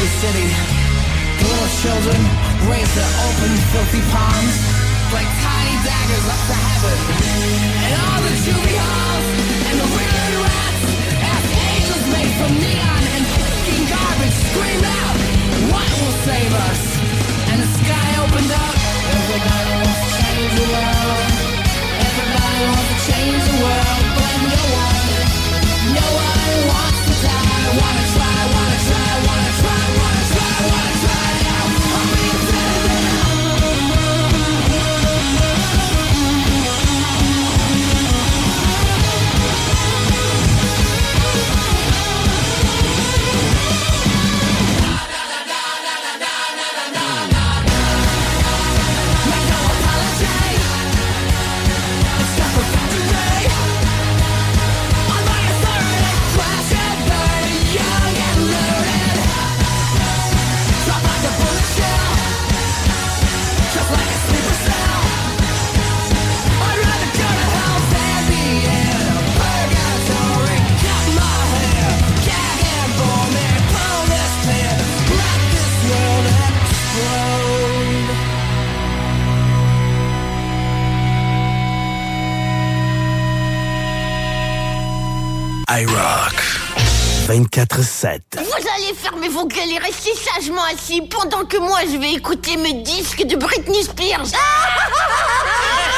Battery City, little children raise their open, filthy palms like tiny daggers up to heaven. And all the juvie halls and the weird rats ask angels made from neon and fucking garbage scream out, what will save us? And the sky opened up. Everybody wants to change the world. Everybody wants to change the world, but no one, no one wants to die. Wanna try, iRock 24-7. Vous allez fermer vos gueules et rester sagement assis pendant que moi je vais écouter mes disques de Britney Spears.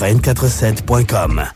iRock247.com.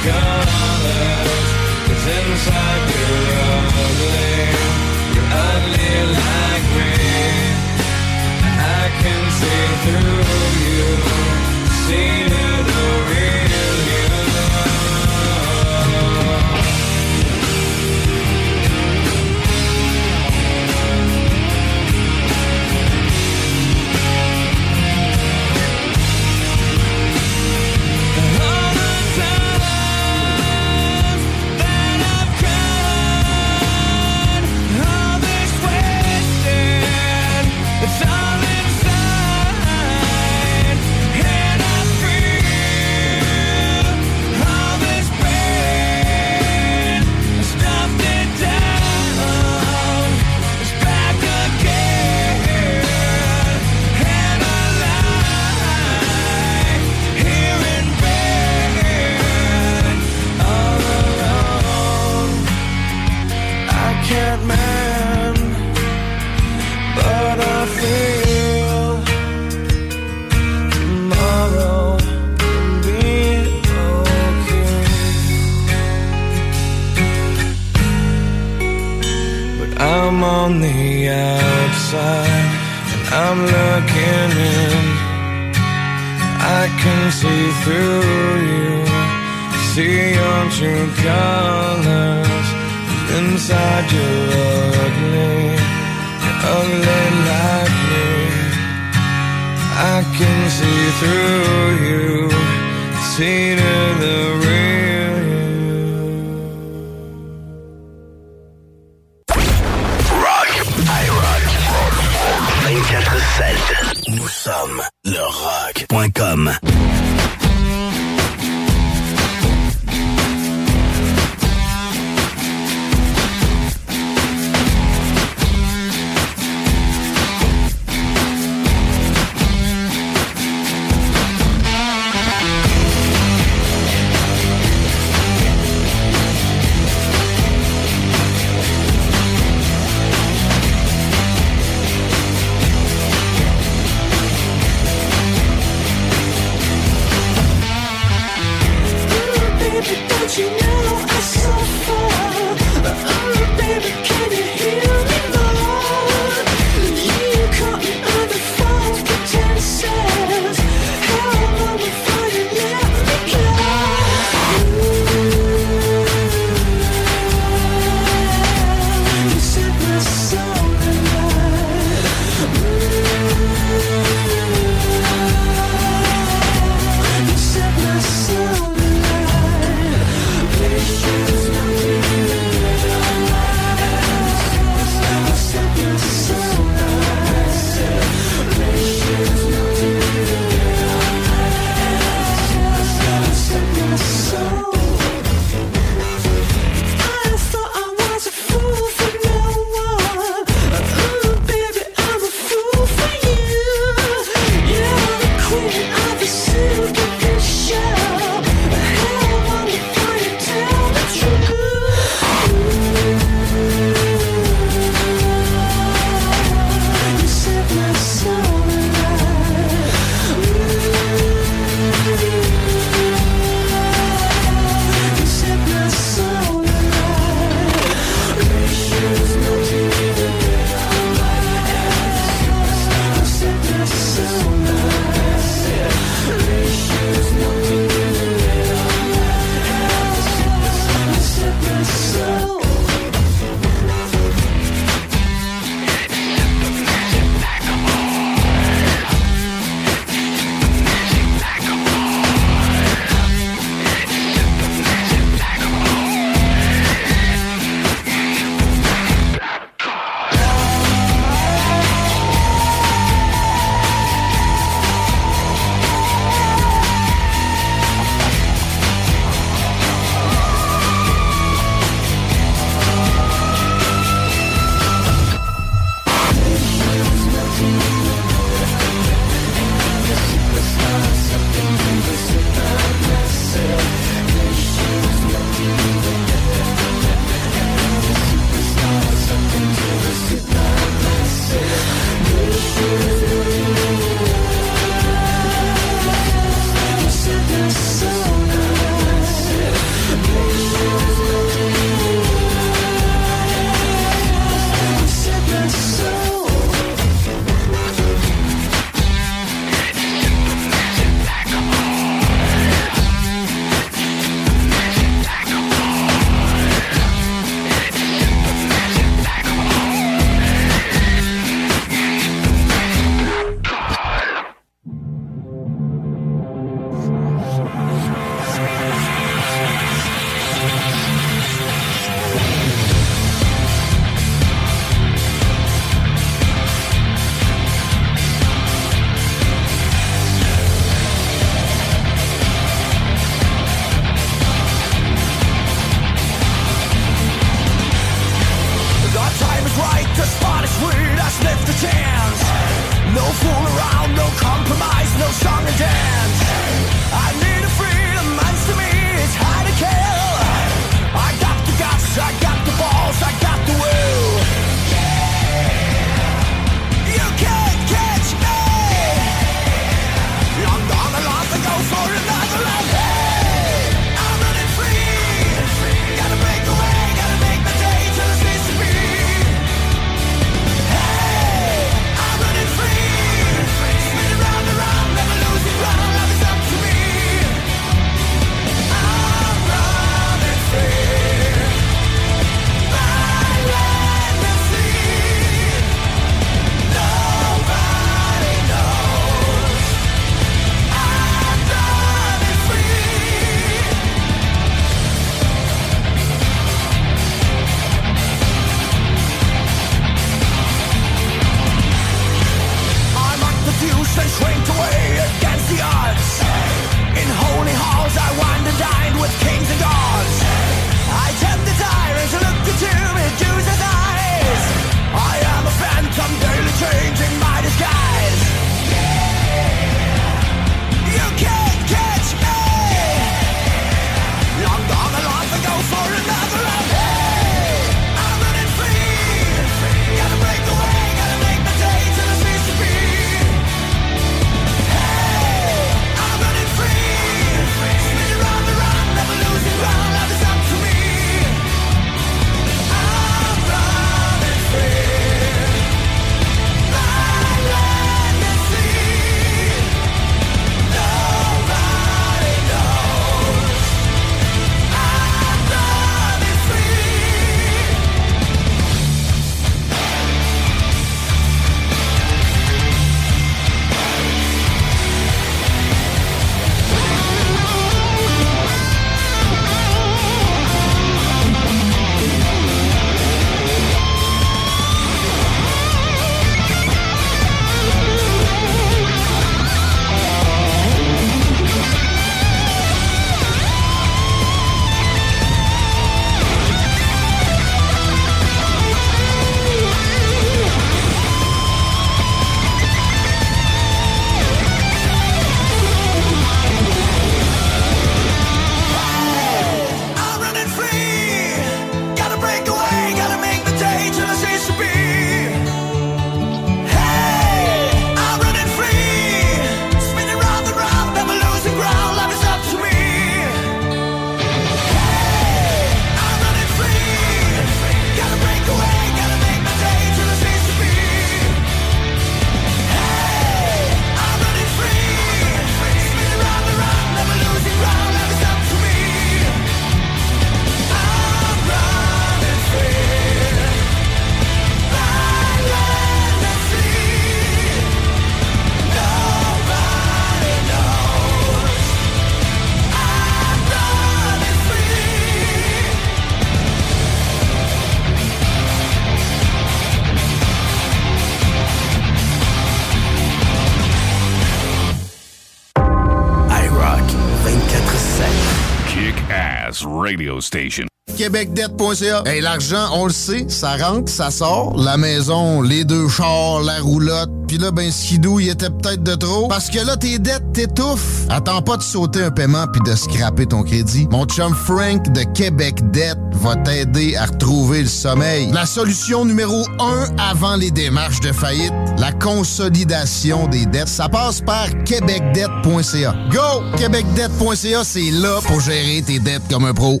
station. québecdebt.ca. Hey, l'argent, on le sait, ça rentre, ça sort. La maison, les deux chars, la roulotte. Puis là, ben, skidou, il était peut-être de trop. Parce que là, tes dettes t'étouffent. Attends pas de sauter un paiement puis de scraper ton crédit. Mon chum Frank de Québec Debt va t'aider à retrouver le sommeil. La solution numéro un avant les démarches de faillite, la consolidation des dettes. Ça passe par québecdebt.ca. Go! québecdebt.ca, c'est là pour gérer tes dettes comme un pro.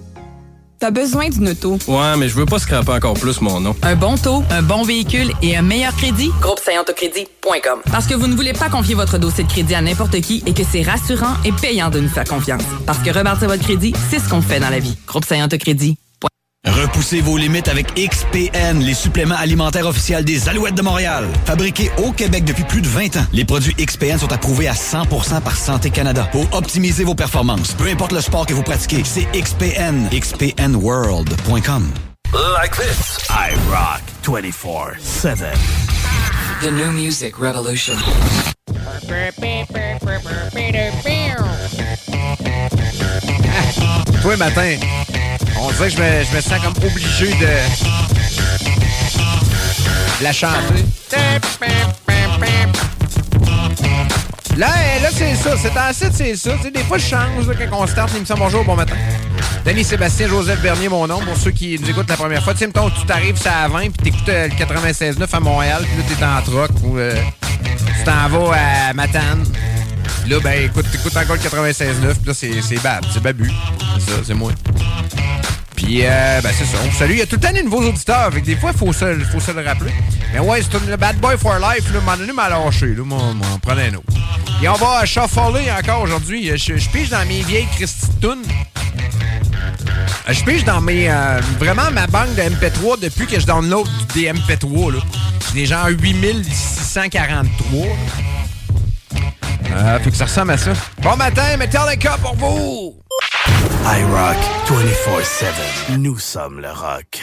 T'as besoin d'une auto? Ouais, mais je veux pas scraper encore plus mon nom. Un bon taux, un bon véhicule et un meilleur crédit? Groupe Parce que vous ne voulez pas confier votre dossier de crédit à n'importe qui et que c'est rassurant et payant de nous faire confiance. Parce que rebâtir votre crédit, c'est ce qu'on fait dans la vie. Groupe Crédit. Repoussez vos limites avec XPN, les suppléments alimentaires officiels des Alouettes de Montréal. Fabriqués au Québec depuis plus de 20 ans, les produits XPN sont approuvés à 100% par Santé Canada pour optimiser vos performances. Peu importe le sport que vous pratiquez, c'est XPN. XPNWorld.com. Like this. I rock 24-7. The new music revolution. Toi, matin, on dirait que je me, sens comme obligé de la chanter. Là, là c'est ça. C'est en site, c'est ça. T'sais, des fois, je change quand on start l'émission Bonjour, bon matin. Denis Sébastien, Joseph Bernier, mon nom, pour ceux qui nous écoutent la première fois. Tu sais, tu t'arrives ça à 20 puis t'écoutes euh, le 96.9 à Montréal, puis là, t'es en troc ou euh, tu t'en vas à Matane. Là, ben, écoute, t'écoutes encore le 96.9, puis là, c'est, bab, c'est babu. C'est ça, c'est moi. Puis, euh, ben, c'est ça. On salue. Il y a tout le temps des nouveaux auditeurs. Que des fois, il faut se, faut se le rappeler. Mais ouais, c'est le Bad Boy for Life. Là, m'en donné m'a lâché. Là, m'en, m'en prenait un autre. Et on va shuffler encore aujourd'hui. Je, je pige dans mes vieilles Christy. Euh, Je pige dans mes. euh, vraiment ma banque de MP3 depuis que je download des MP3. Là. J'ai genre 8643. Euh, fait que ça ressemble à ça. Bon matin, Metallica pour vous! I rock 24-7. Nous sommes le rock.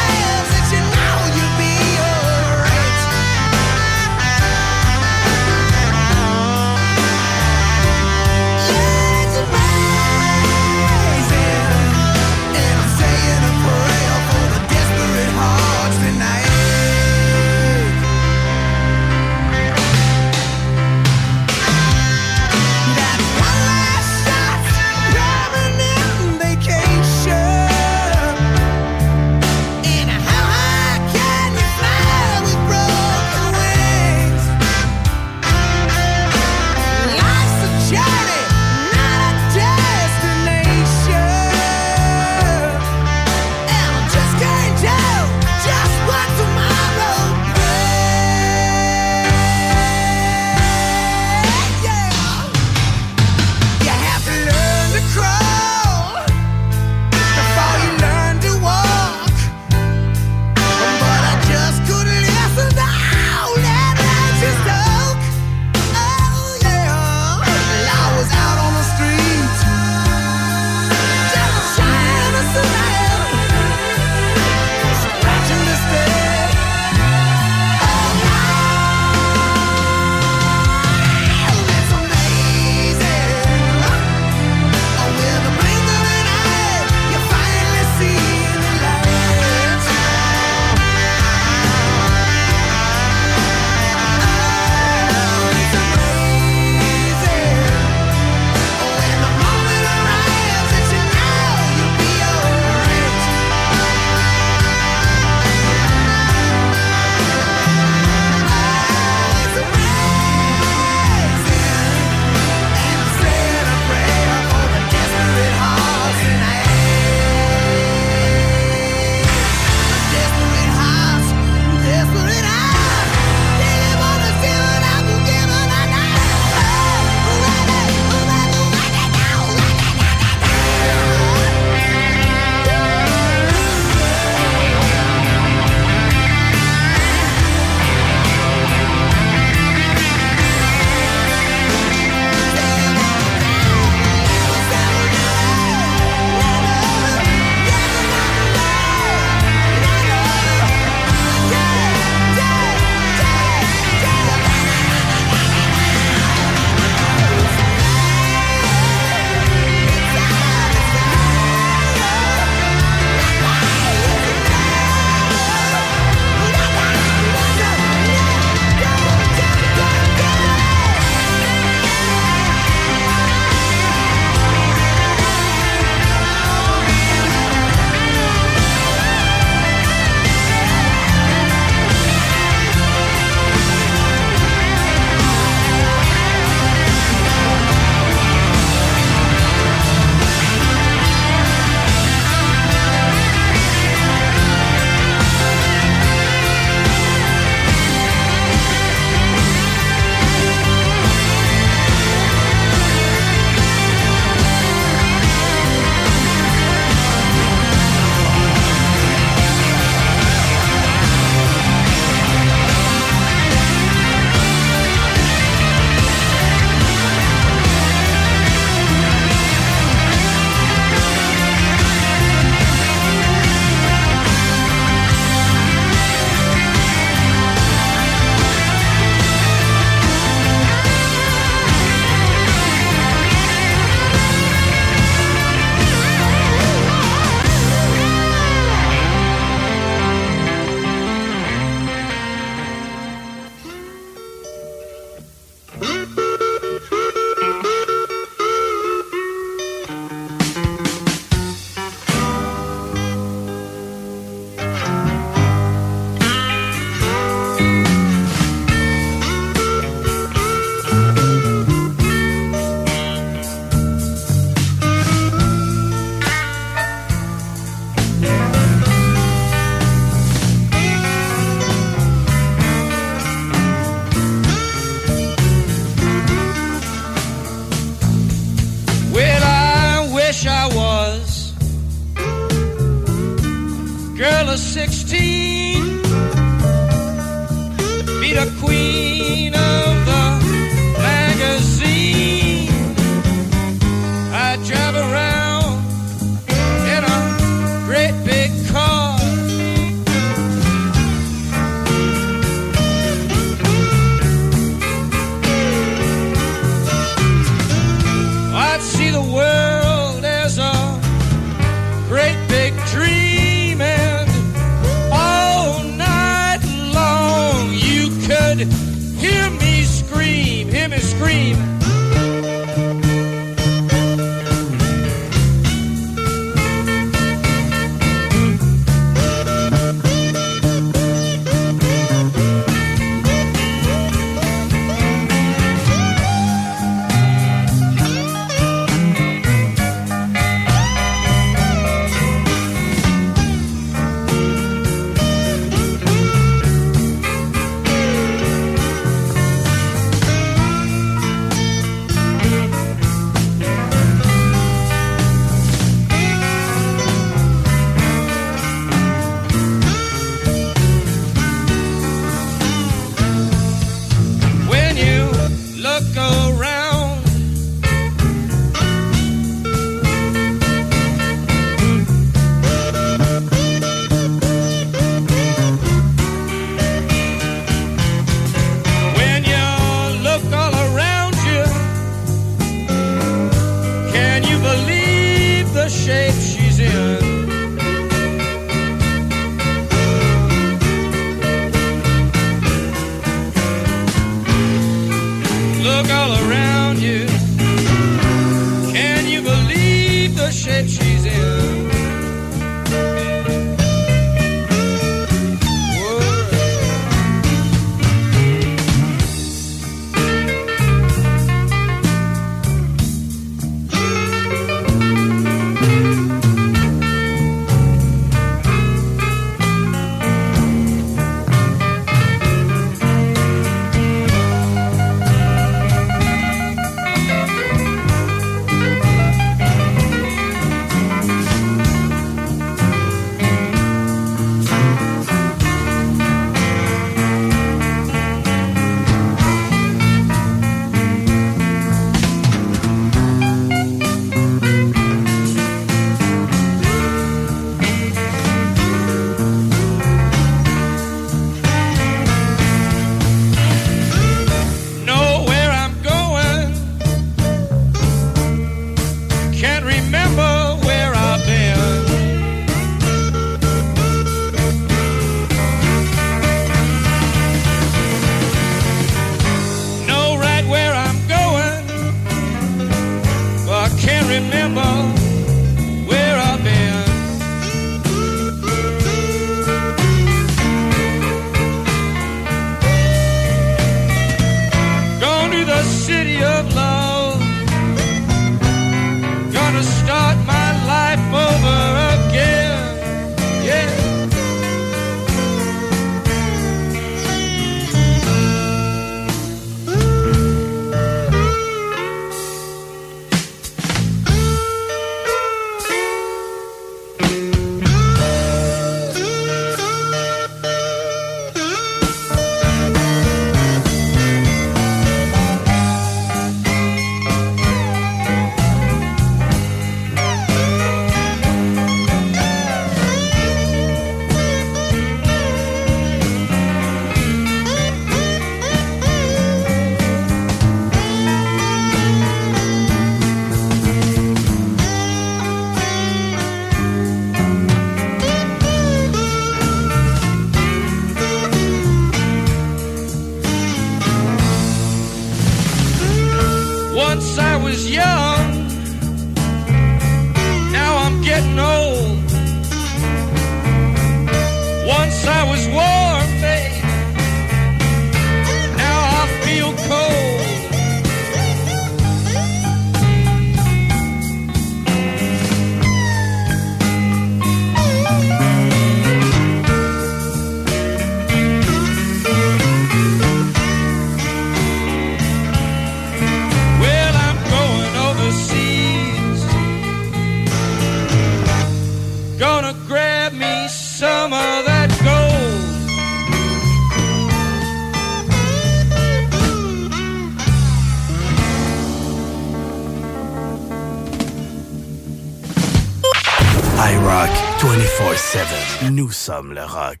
Nous sommes le rock.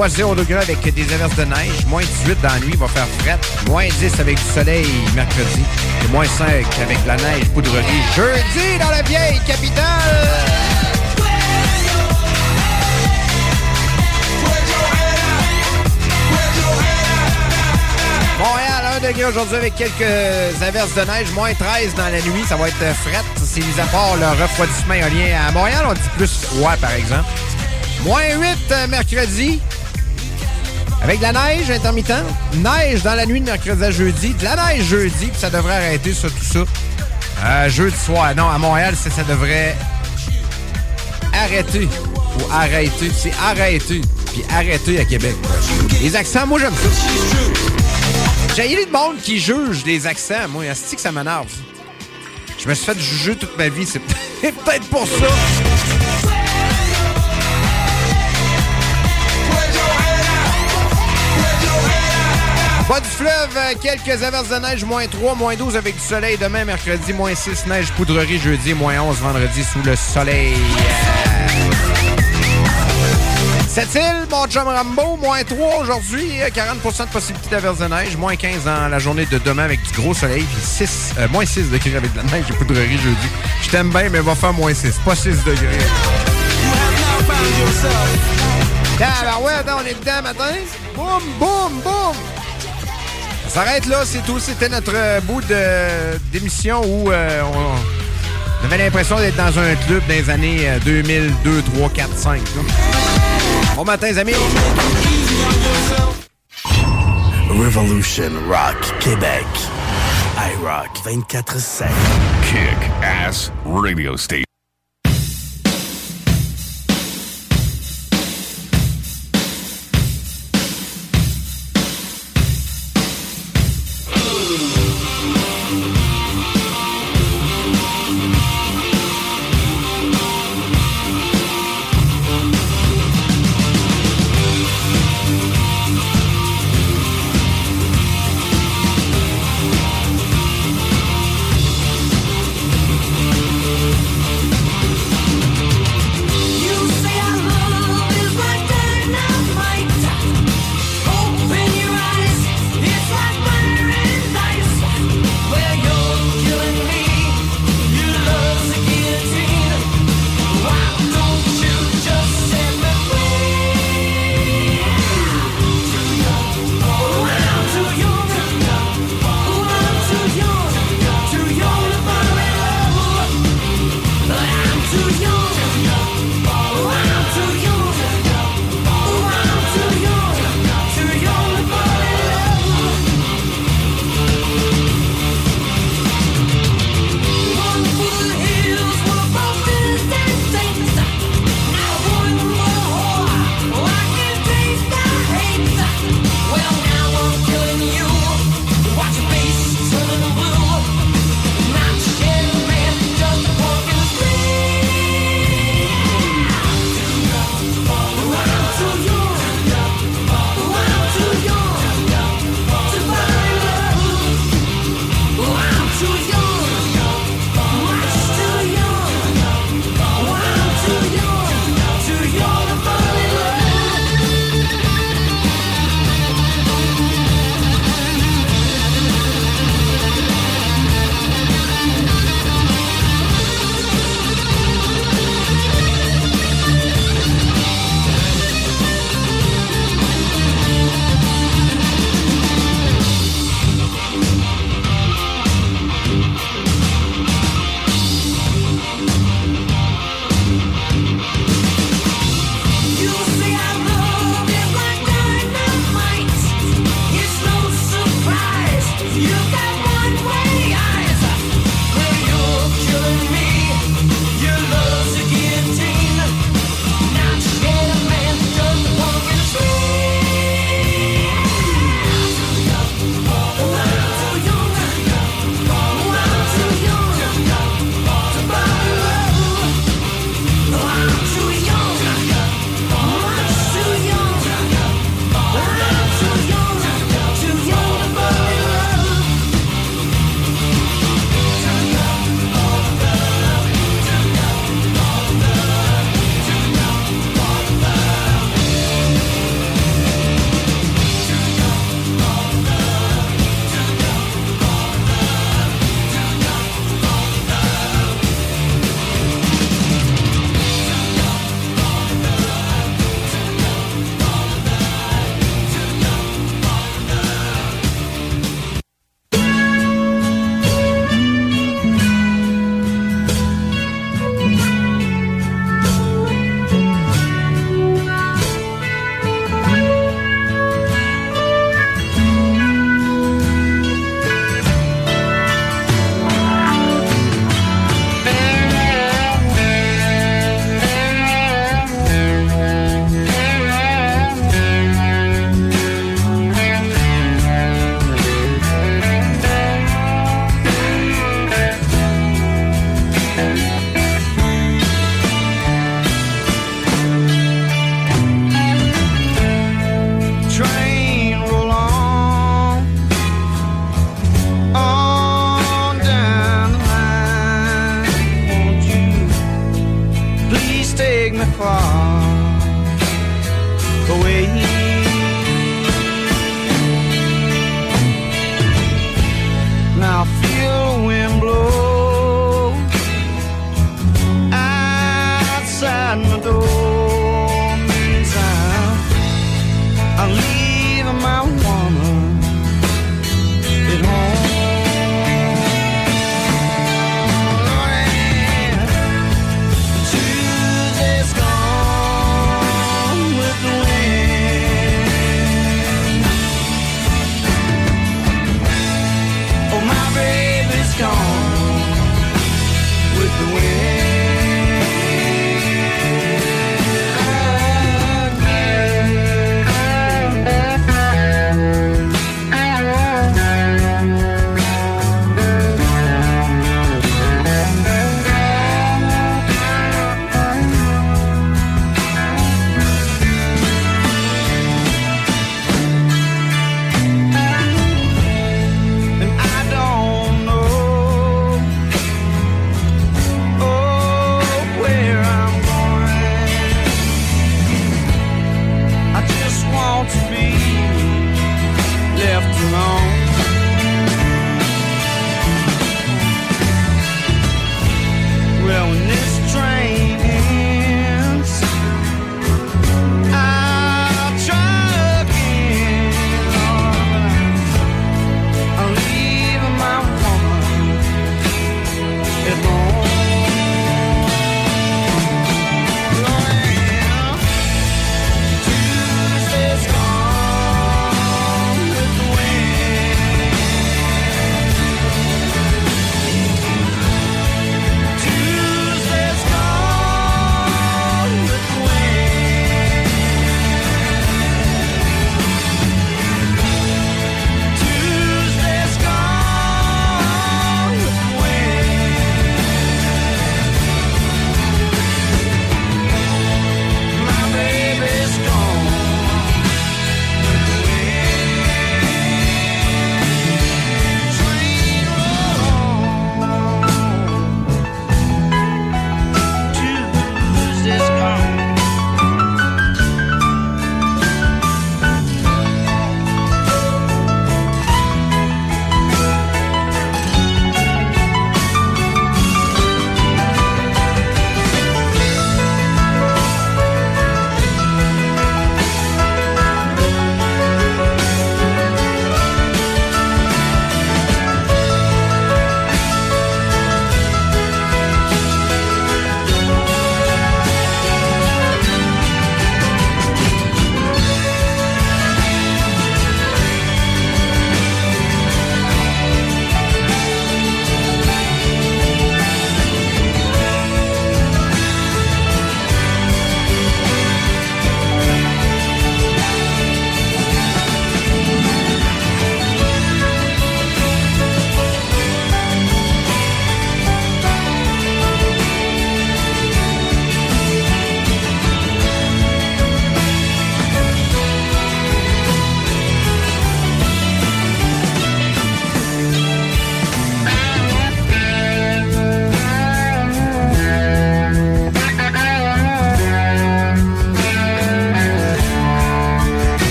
Prévoit 0 degré avec des averses de neige. Moins 18 dans la nuit, va faire fret. Moins 10 avec du soleil mercredi. Et moins 5 avec la neige poudrerie. Jeudi, dans la vieille capitale! Montréal, 1 degré aujourd'hui avec quelques averses de neige, moins 13 dans la nuit, ça va être fret. C'est mis à part le refroidissement éolien à Montréal, on dit plus froid par exemple. Moins 8 euh, mercredi, avec de la neige intermittente. Neige dans la nuit de mercredi à jeudi, de la neige jeudi, puis ça devrait arrêter ça, tout ça. Euh, jeudi soir, non, à Montréal, ça, devrait arrêter. Ou arrêter, c'est arrêter. Puis arrêter à Québec. Les accents, moi j'aime ça. J'ai de monde qui juge les accents. Moi, c'est que ça m'énerve? Je me suis fait juger toute ma vie. C'est peut-être pour ça. Bas du fleuve, euh, quelques averses de neige, moins 3, moins 12 avec du soleil. Demain, mercredi, moins 6, neige, poudrerie. Jeudi, moins 11, vendredi, sous le soleil. Cette-île, mon chum Rambo, moins 3 aujourd'hui, euh, 40% de possibilité d'averse de neige, moins 15 dans la journée de demain avec du gros soleil, puis 6, euh, moins 6 degrés avec de la neige poudrerie jeudi. Je t'aime bien, mais va faire moins 6, pas 6 degrés. Ah, ouais, on est dedans matin. Boum, boum, boum. S'arrête là, c'est tout. C'était notre euh, bout d'émission où euh, on, on avait l'impression d'être dans un club les années euh, 2002, 3, 4, 5. là. Bon matin, les amis. Revolution Rock Québec. iRock 24-7. Kick Ass Radio Station.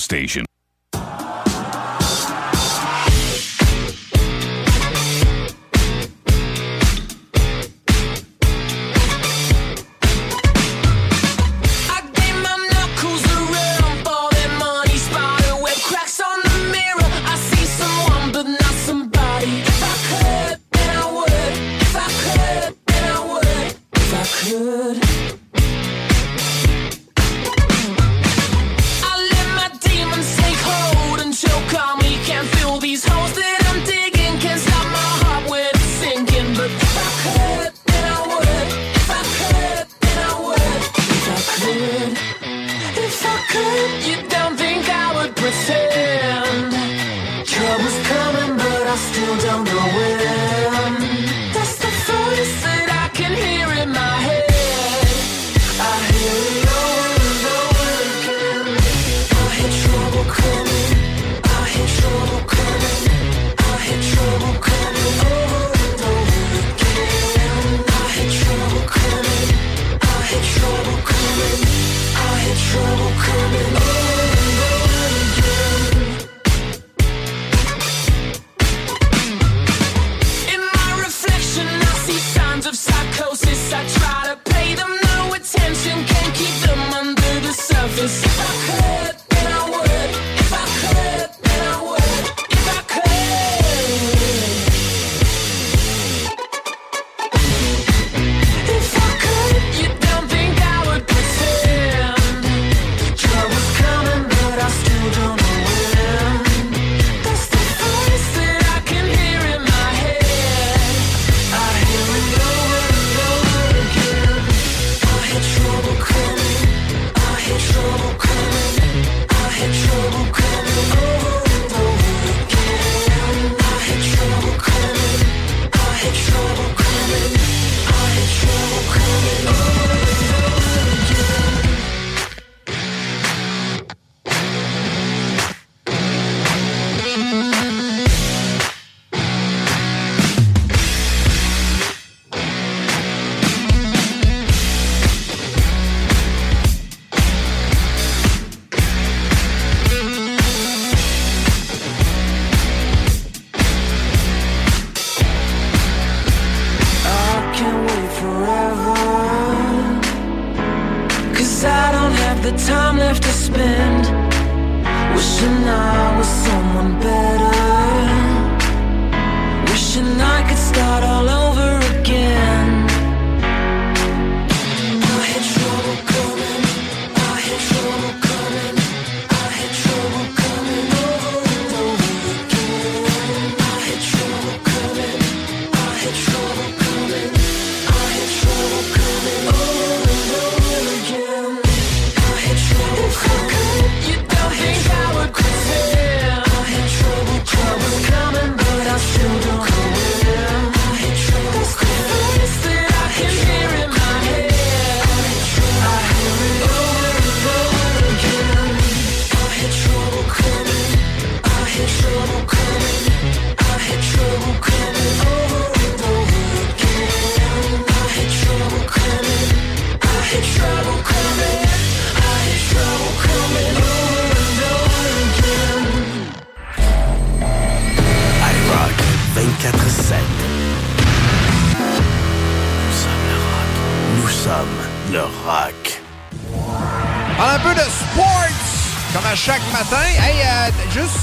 station.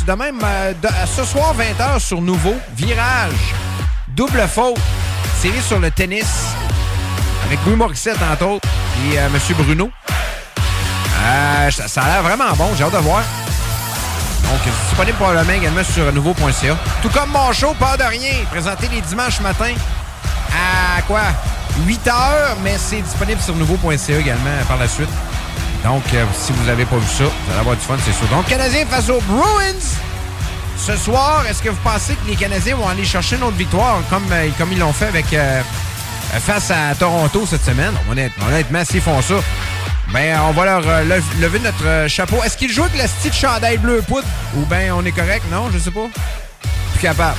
de même euh, euh, ce soir 20h sur Nouveau, Virage, Double Faute, série sur le tennis, avec Louis Morissette entre autres et euh, Monsieur Bruno. Euh, ça, a l'air vraiment bon, j'ai hâte de voir. Donc, disponible pour le probablement également sur nouveau.ca. Tout comme mon show, pas de rien, présenté les dimanches matins à quoi? 8 heures, mais c'est disponible sur nouveau.ca également par la suite. Donc, si vous n'avez pas vu ça, vous allez avoir du fun, c'est sûr. Donc, Canadien face aux Bruins ce soir, est-ce que vous pensez que les Canadiens vont aller chercher une autre victoire comme, euh, ils l'ont fait avec euh, euh, face à Toronto cette semaine? Honnêtement, honnêtement s'ils font ça, ben, on va leur lever notre chapeau. Est-ce qu'ils jouent avec la petite chandail bleu poudre? Ou ben on est correct? Non, je sais pas. Plus capable.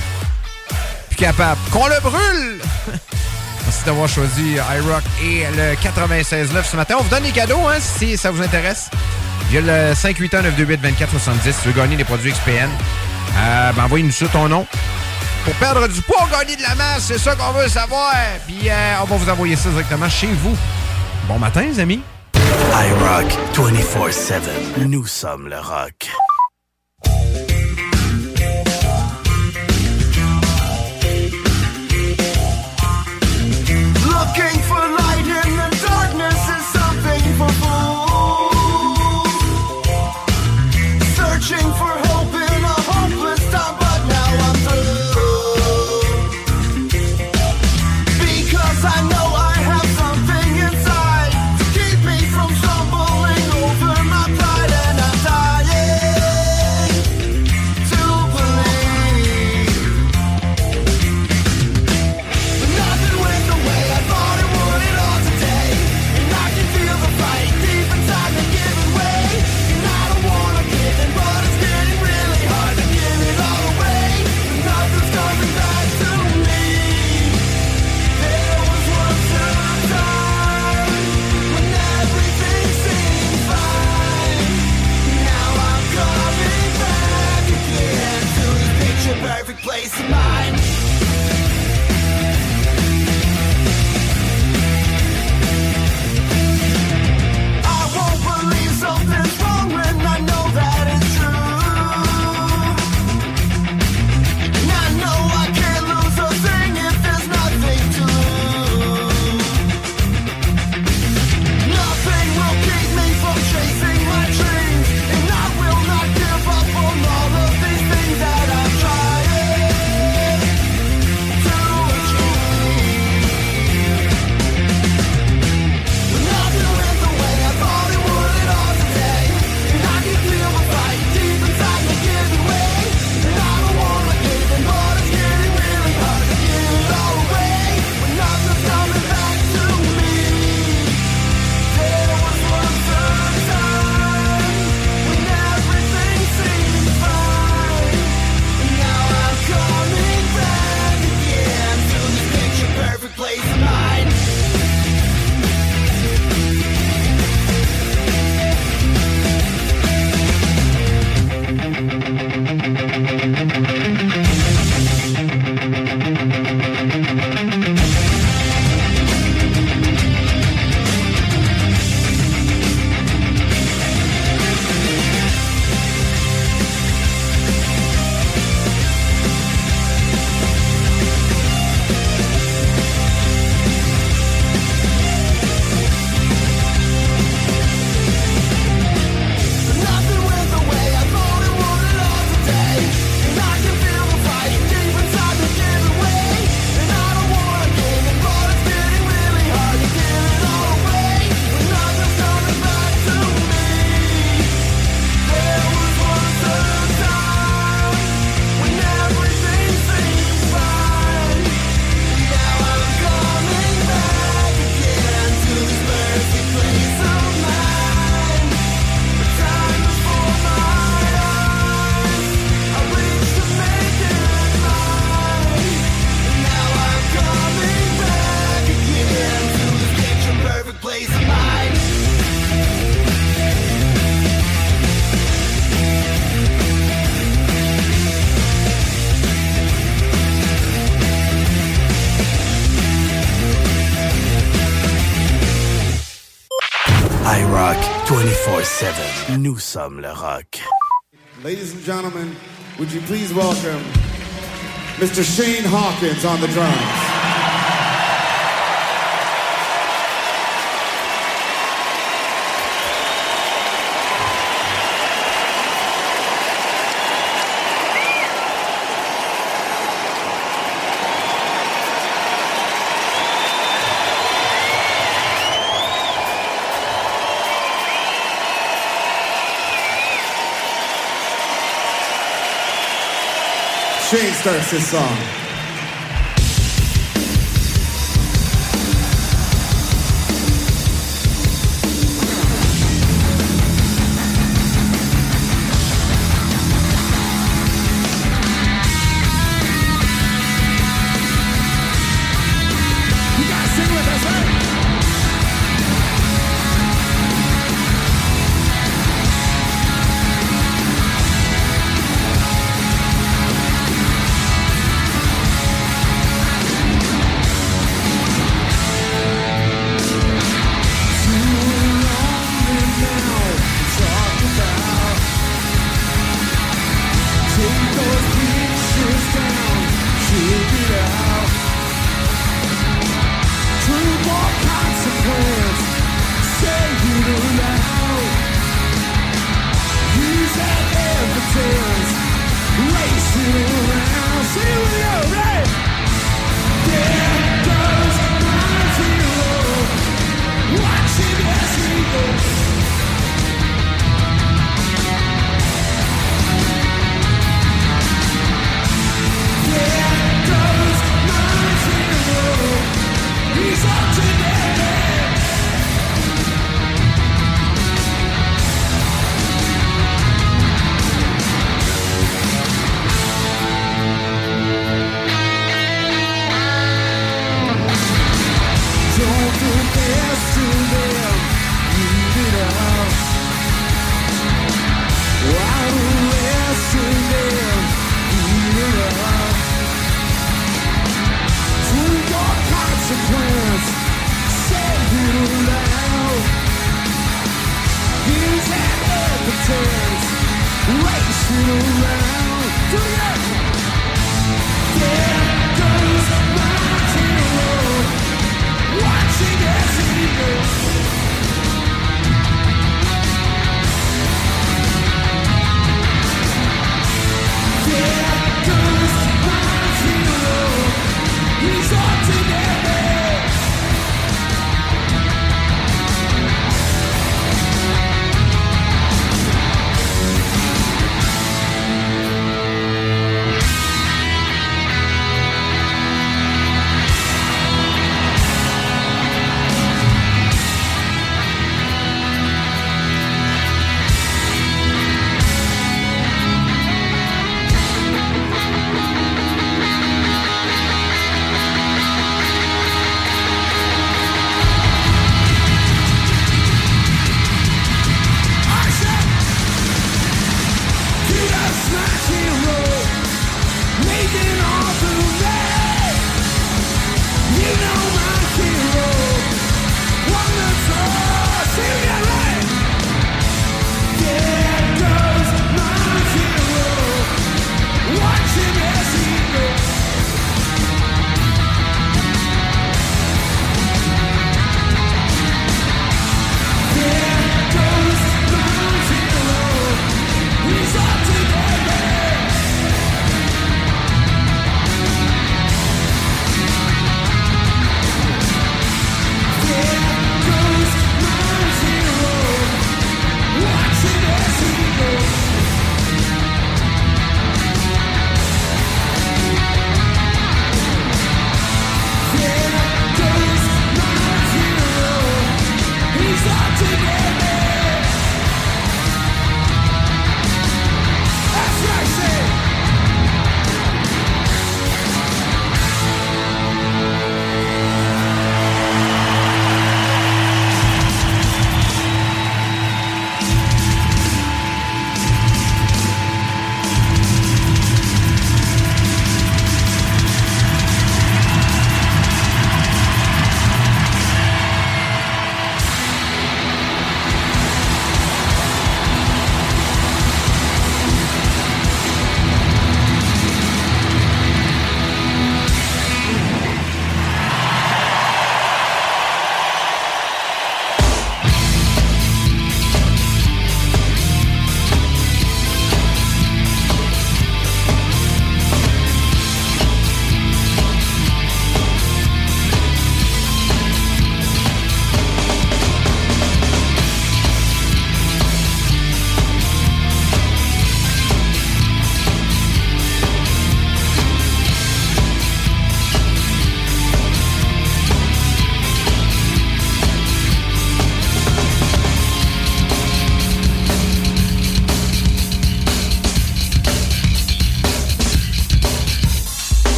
Plus capable. Qu'on le brûle! Merci d'avoir choisi iRock et le 96.9 ce matin. On vous donne des cadeaux, hein, si ça vous intéresse. Il y a le 581-928-2470 tu veux gagner des produits XPN. Euh, ben, envoyez-nous ça ton nom. Pour perdre du poids, gagner de la masse, c'est ça qu'on veut savoir. Puis euh, on va vous envoyer ça directement chez vous. Bon matin, les amis. I rock 24-7. Nous sommes le rock. Nous sommes le rock. Ladies and gentlemen, would you please welcome Mr. Shane Hawkins on the drums. starts this song.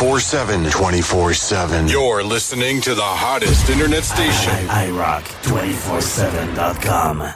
24 7. 24 7. You're listening to the hottest internet station. irock24-7.com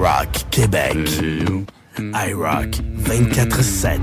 iRock Québec. iRock 24-7.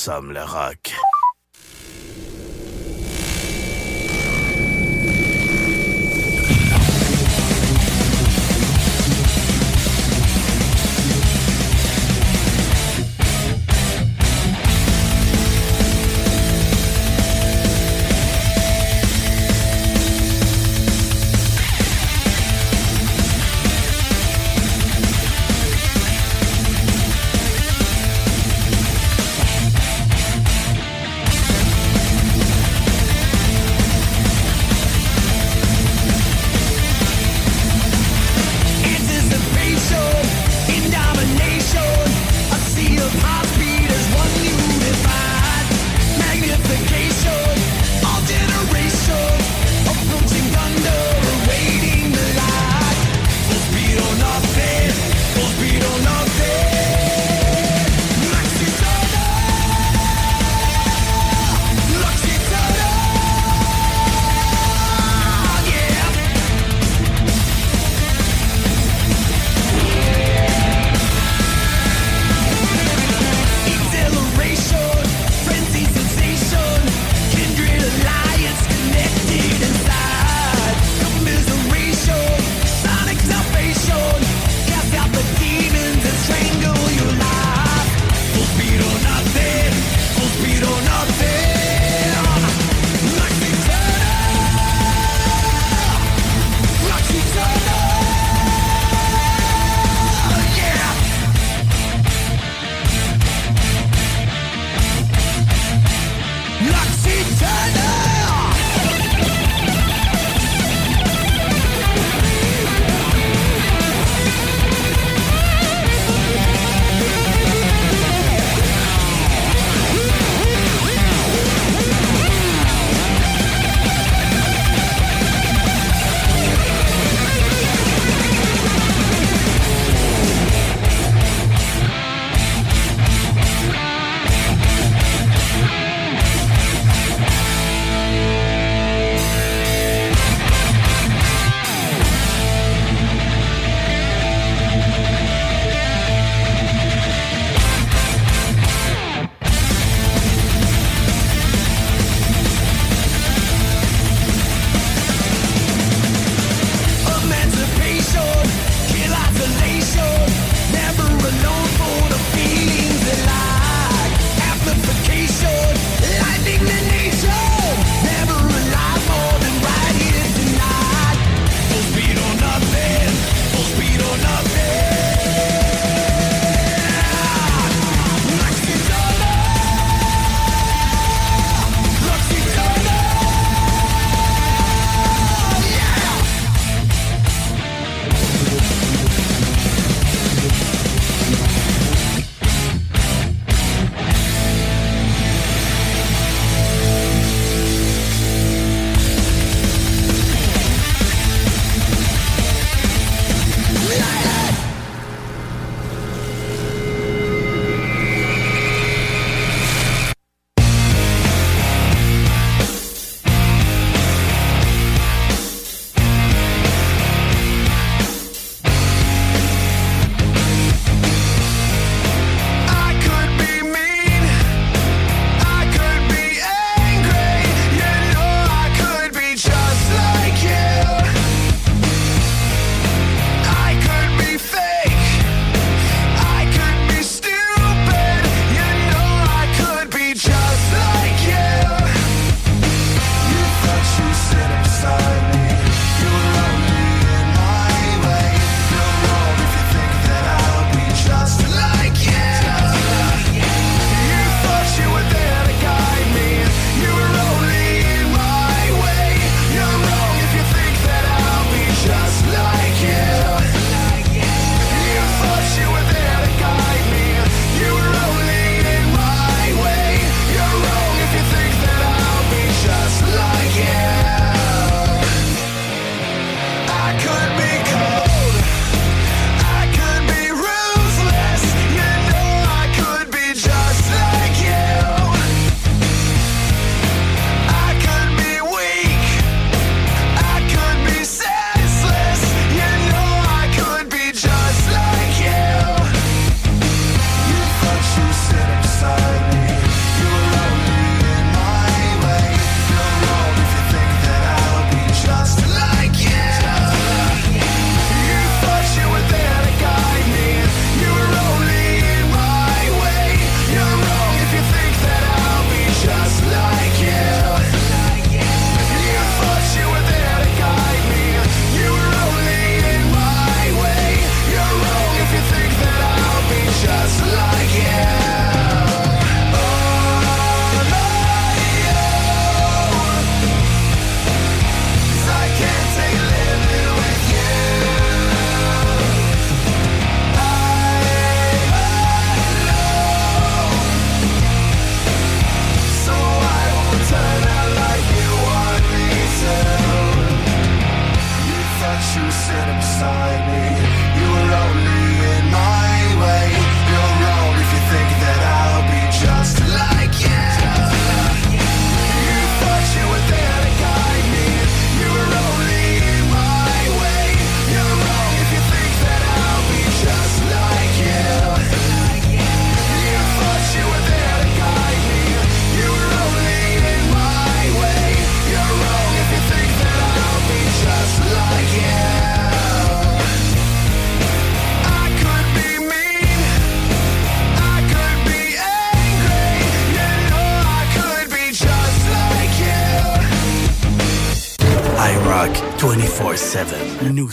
Sommes le rock.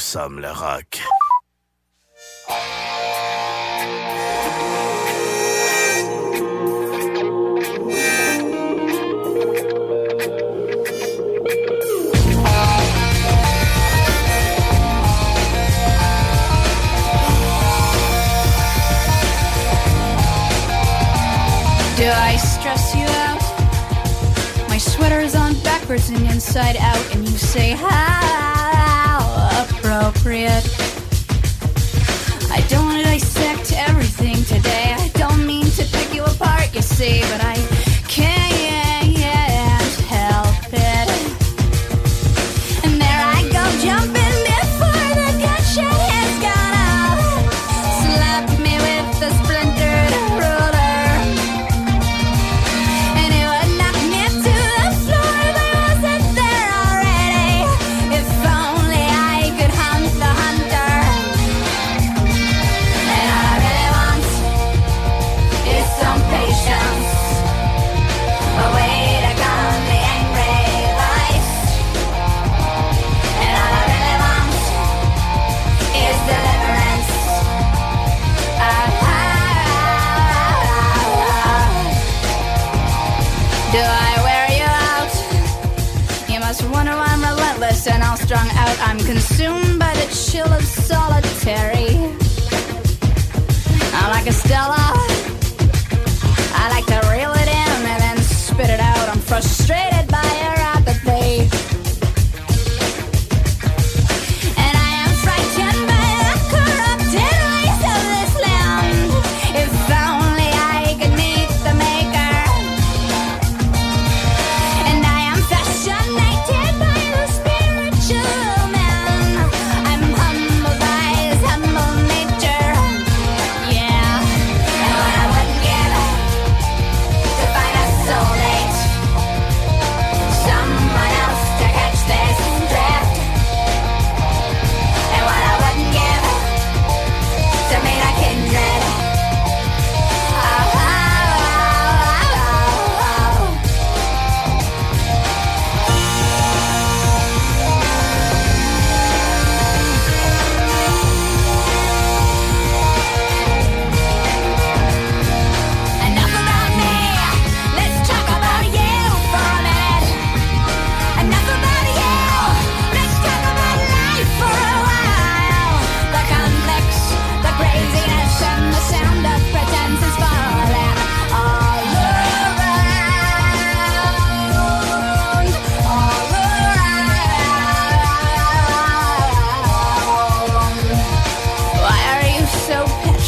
nous sommes.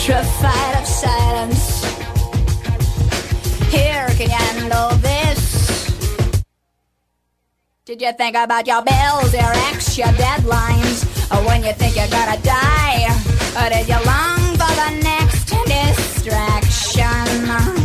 petrified of silence. Here can handle this. Did you think about your bills, your ex, your deadlines? Or when you think you're gonna die? Or did you long for the next distraction?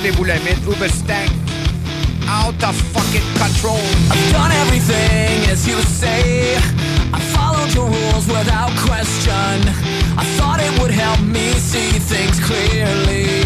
des boulamites ou Mustang. Out of fucking control. I've done everything as you say. I followed your rules without question. I thought it would help me see things clearly.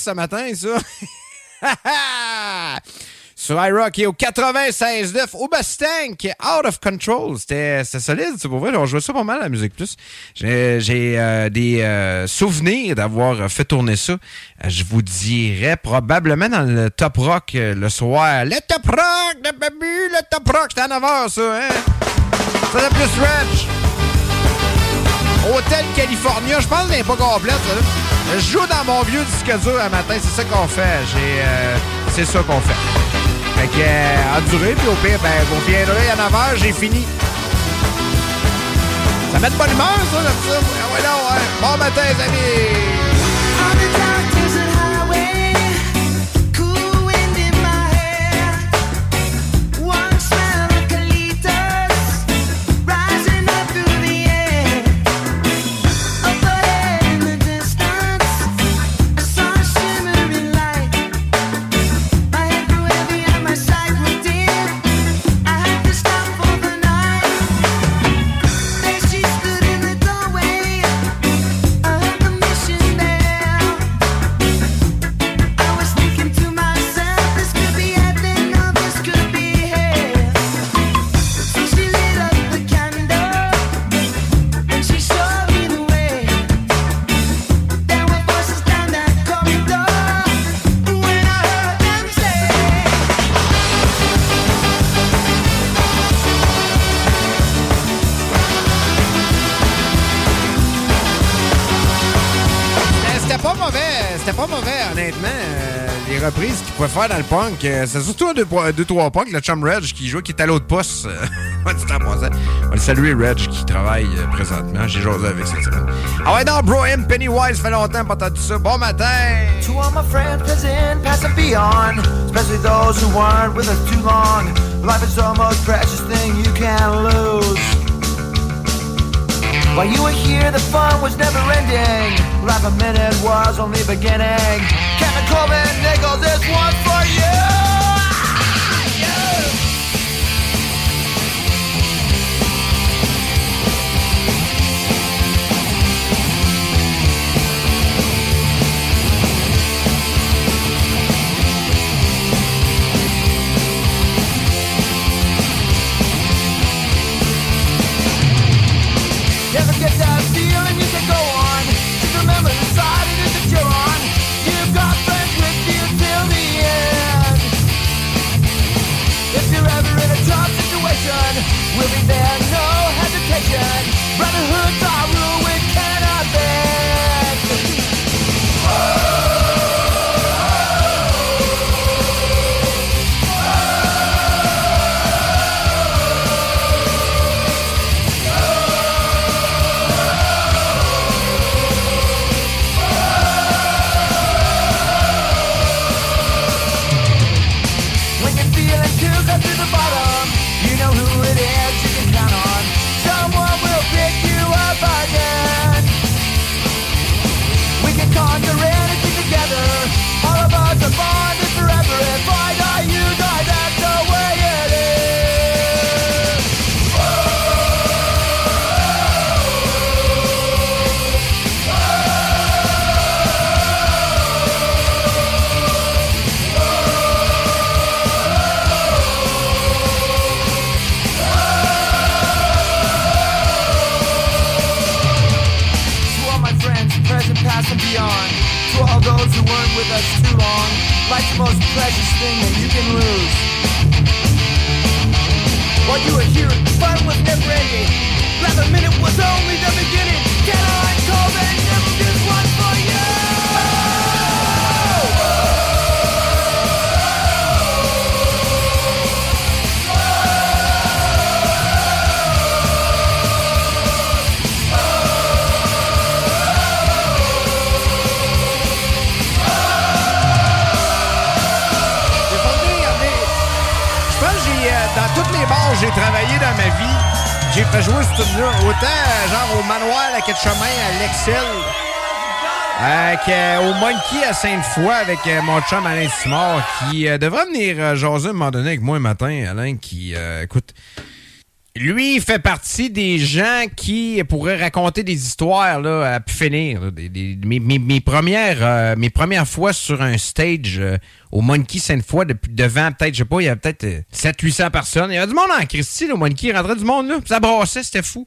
Ce matin, ça. Sur iRock et au 96.9 au Stank, Out of Control. C'était solide, c'est pour vrai. On jouait ça pas mal la Musique Plus. J'ai euh, des euh, souvenirs d'avoir fait tourner ça. Je vous dirais probablement dans le Top Rock euh, le soir. Le Top Rock de Babu, le Top Rock, c'était à 9h ça, hein? Plus Reg. Hôtel California, je pense qu'elle n'est pas complète, ça. Je joue dans mon vieux disque dur un matin, c'est ça qu'on fait. J'ai, euh, c'est ça qu'on fait. Fait que, euh, endurez, puis au pire, ben, vous viendrez à 9h, j'ai fini. Ça met de bonne humeur, ça, là, ça. Ouais, non, ouais. Bon matin, les amis. Reprises qu'il pouvait faire dans le punk, euh, c'est surtout un 2-3 punk, le chum Reg qui joue, qui est à l'autre poste. On va le saluer, Reg, qui travaille euh, présentement. J'ai jasé avec cette semaine. Ah ouais, non, Bro M, Pennywise, fait longtemps pas entendu ça. Bon matin! To all my friends present, past and beyond, especially those who weren't with us too long. Life is the most precious thing you can lose. While you were here, the fun was never ending. Life a minute was only beginning. Captain Coleman Nichols, this one's for you. We'll there, no hesitation. Brotherhood's our rule, precious thing that you can lose. While you were here, fun was never ending. Last minute was only the toutes les bars j'ai travaillé dans ma vie, j'ai fait jouer ce tune-là. Autant genre au manoir à Quai-de-Chemin, à l'Excel, euh, qu'au Monkey à Sainte-Foy avec euh, mon chum Alain Simard, qui euh, devrait venir jaser un moment donné avec moi un matin. Alain, qui, écoute, Lui, il fait partie des gens qui pourraient raconter des histoires là, à pu finir. mes, premières, euh, mes premières fois sur un stage euh, au Monkey Sainte-Foy, depuis, devant peut-être, je sais pas, il y avait peut-être 700-800 personnes. Il y avait du monde en Christie, au Monkey. Il rentrait du monde, là. Ça brassait, c'était fou.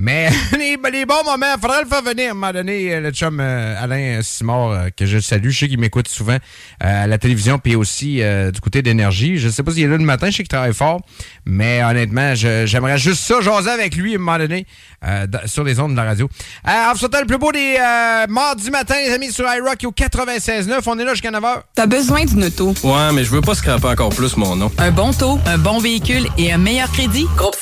Mais les, les bons moments, faudrait le faire venir à un moment donné, euh, le chum euh, Alain Simard, euh, que je salue. Je sais qu'il m'écoute souvent euh, à la télévision, puis aussi euh, du côté d'énergie. Je sais pas s'il est là le matin, je sais qu'il travaille fort, mais honnêtement, je- j'aimerais juste ça, jaser avec lui à un moment donné euh, sur les ondes de la radio. Euh, en vous souhaitant le plus beau des euh, mardis matin, les amis, sur iRock au 96.9. On est là jusqu'à 9h. T'as besoin d'une auto? Ouais, mais je veux pas scraper encore plus mon nom. Un bon taux, un bon véhicule et un meilleur crédit? Groupe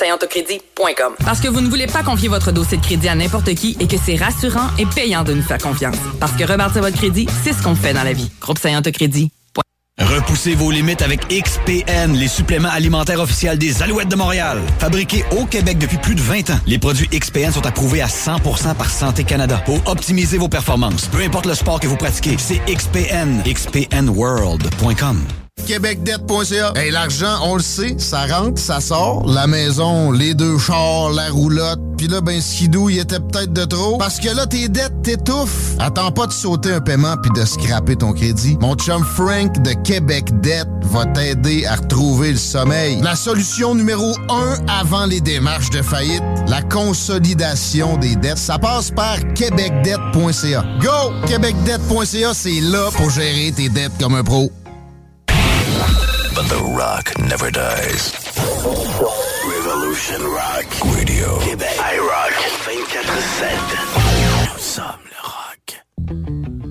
Parce que vous ne voulez pas confier votre dossier de crédit à n'importe qui et que c'est rassurant et payant de nous faire confiance. Parce que rebâtir votre crédit, c'est ce qu'on fait dans la vie. Groupe Crédit. Repoussez vos limites avec XPN, les suppléments alimentaires officiels des Alouettes de Montréal. Fabriqués au Québec depuis plus de 20 ans, les produits XPN sont approuvés à 100% par Santé Canada pour optimiser vos performances. Peu importe le sport que vous pratiquez, c'est XPN. XPNWorld.com. Québecdebt.ca. Hey, l'argent, on le sait, ça rentre, ça sort. La maison, les deux chars, la roulotte. Puis là, ben, skidou, il était peut-être de trop. Parce que là, tes dettes t'étouffent. Attends pas de sauter un paiement puis de scraper ton crédit. Mon chum Frank de Québec Debt va t'aider à retrouver le sommeil. La solution numéro un avant les démarches de faillite, la consolidation des dettes. Ça passe par québecdebt.ca. Go! Québecdebt.ca, c'est là pour gérer tes dettes comme un pro. But the rock never dies. Revolution Rock Radio. Québec. iRock 24-7. Nous sommes le rock.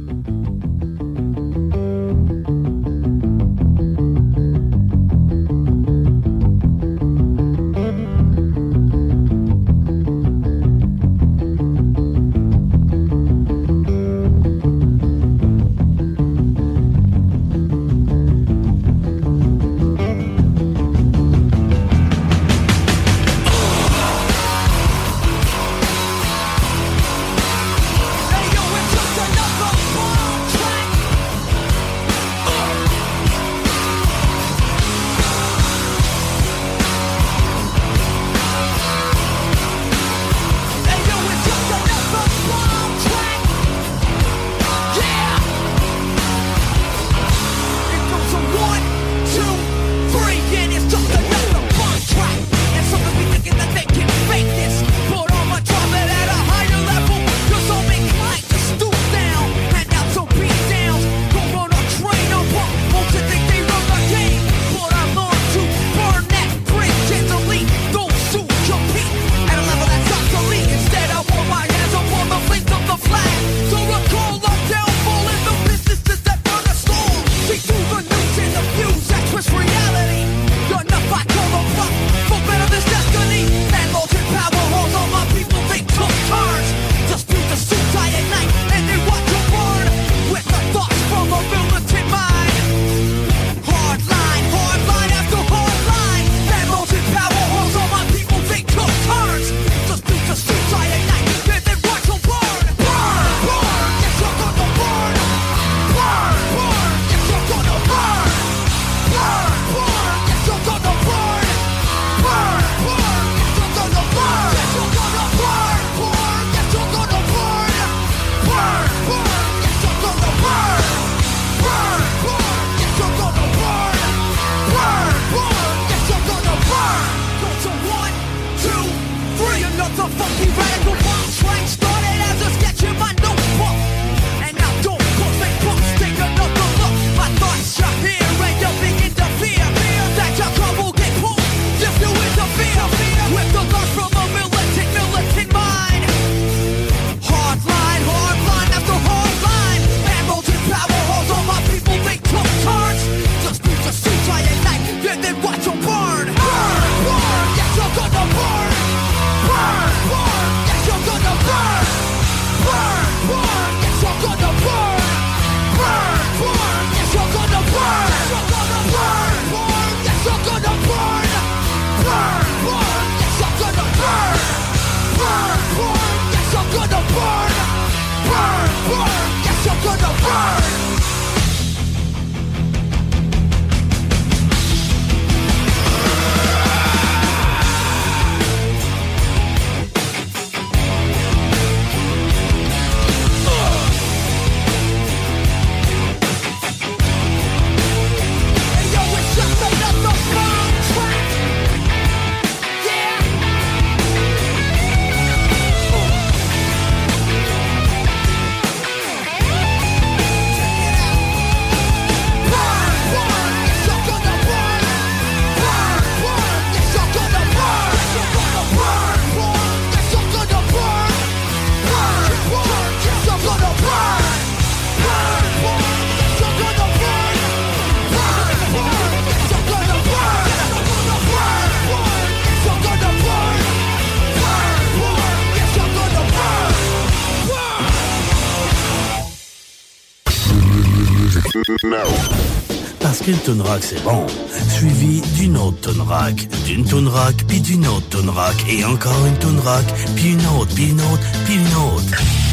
qu'une tune c'est bon, suivi d'une autre tune rack, d'une tune puis d'une autre tune rack, et encore une tune rack, puis une autre, puis une autre, puis une autre.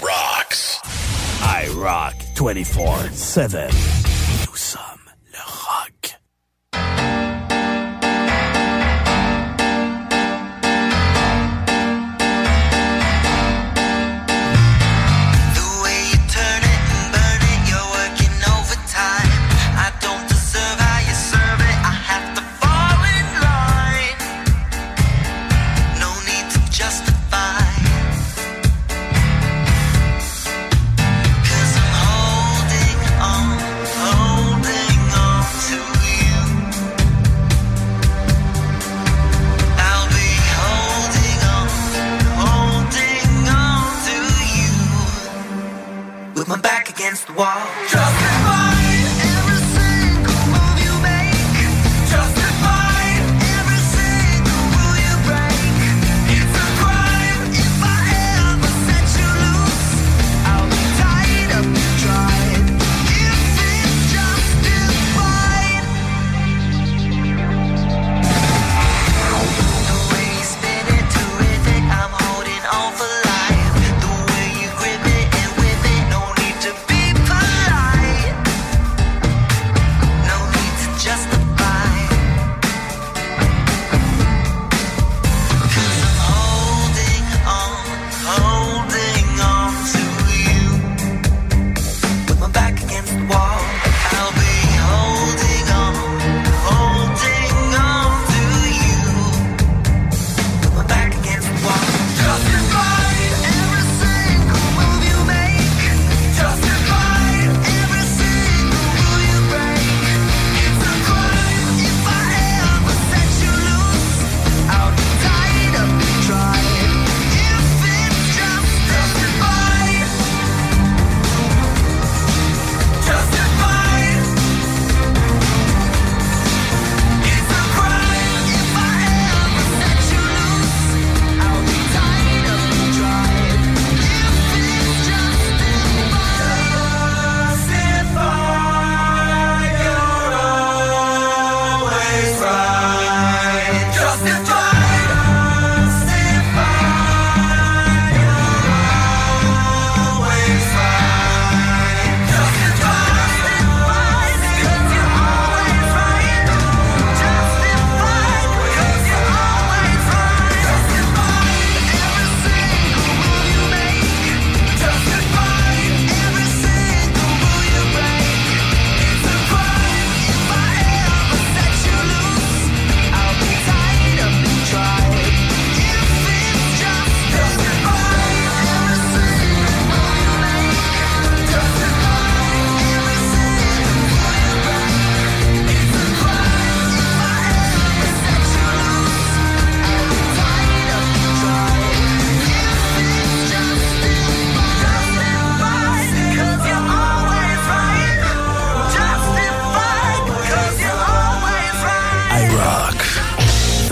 Rocks. I rock 24-7.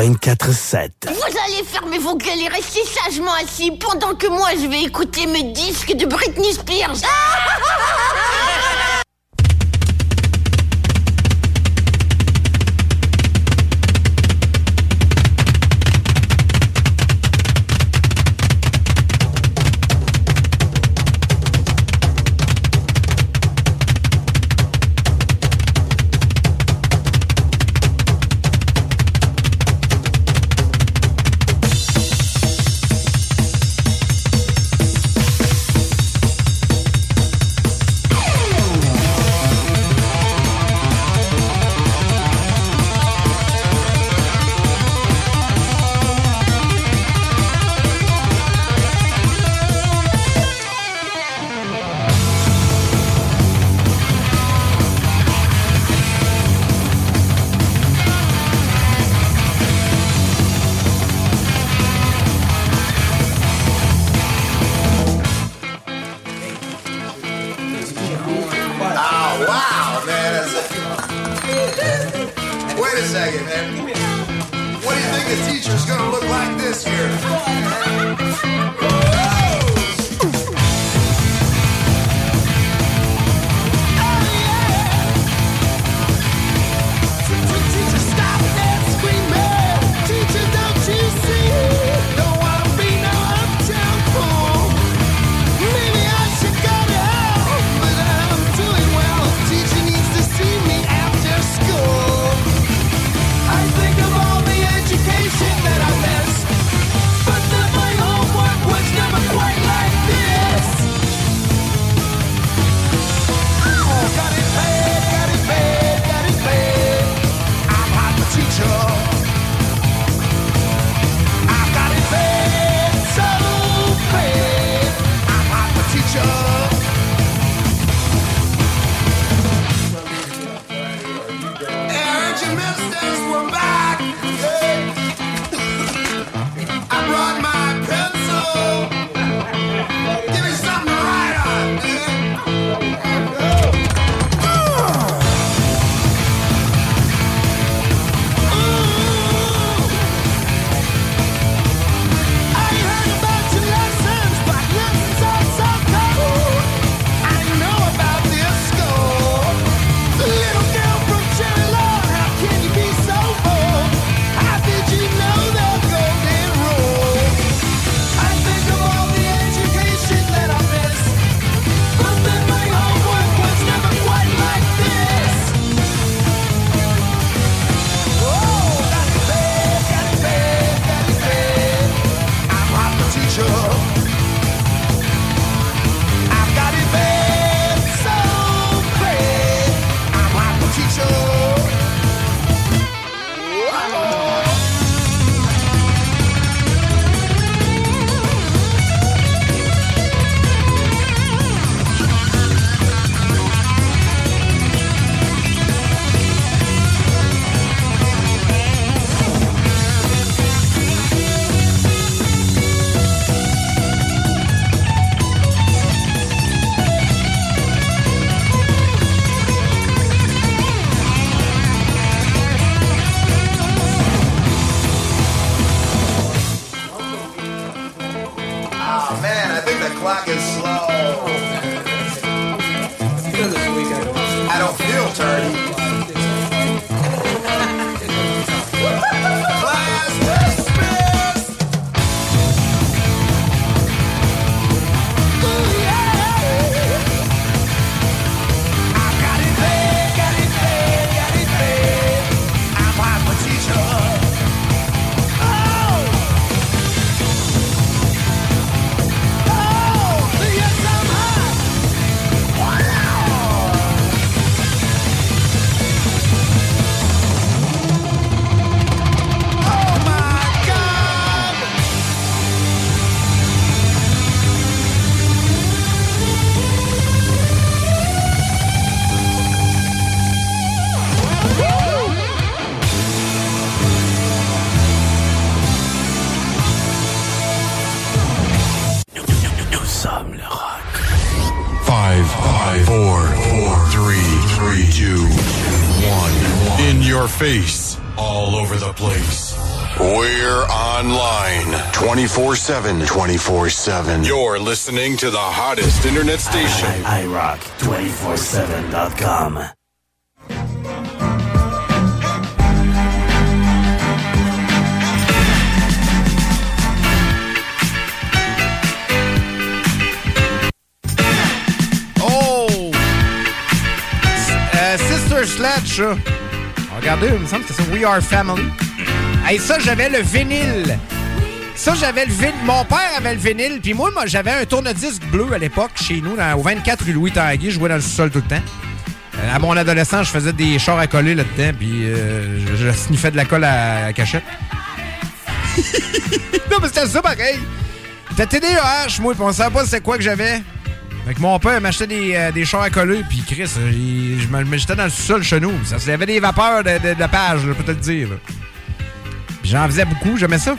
24-7. Vous allez fermer vos gueules et rester sagement assis pendant que moi je vais écouter mes disques de Britney Spears. 7. 24 7. You're listening to the hottest internet station. iRock247.com. Oh! Euh, Sister Sledge. Regardez, il me semble que c'est ça. We Are Family. Hey, ça, j'avais le vinyle. Ça, j'avais le vinyle. Mon père avait le vinyle. Puis moi, j'avais un tourne-disque bleu à l'époque chez nous, au 24 rue Louis Tanguy. Je jouais dans le sol tout le temps. Euh, à mon adolescence, je faisais des chars à coller là-dedans. Puis euh, je, je sniffais de la colle à, cachette. non, mais c'était ça pareil. C'était TDAH, moi, puis on savait pas c'est quoi que j'avais. Fait que mon père m'achetait des, euh, des chars à coller, puis Chris, je me jetais dans le sous-sol chez nous. Ça, avait des vapeurs de, de, page, là, pour te le dire. j'en faisais beaucoup, j'aimais ça.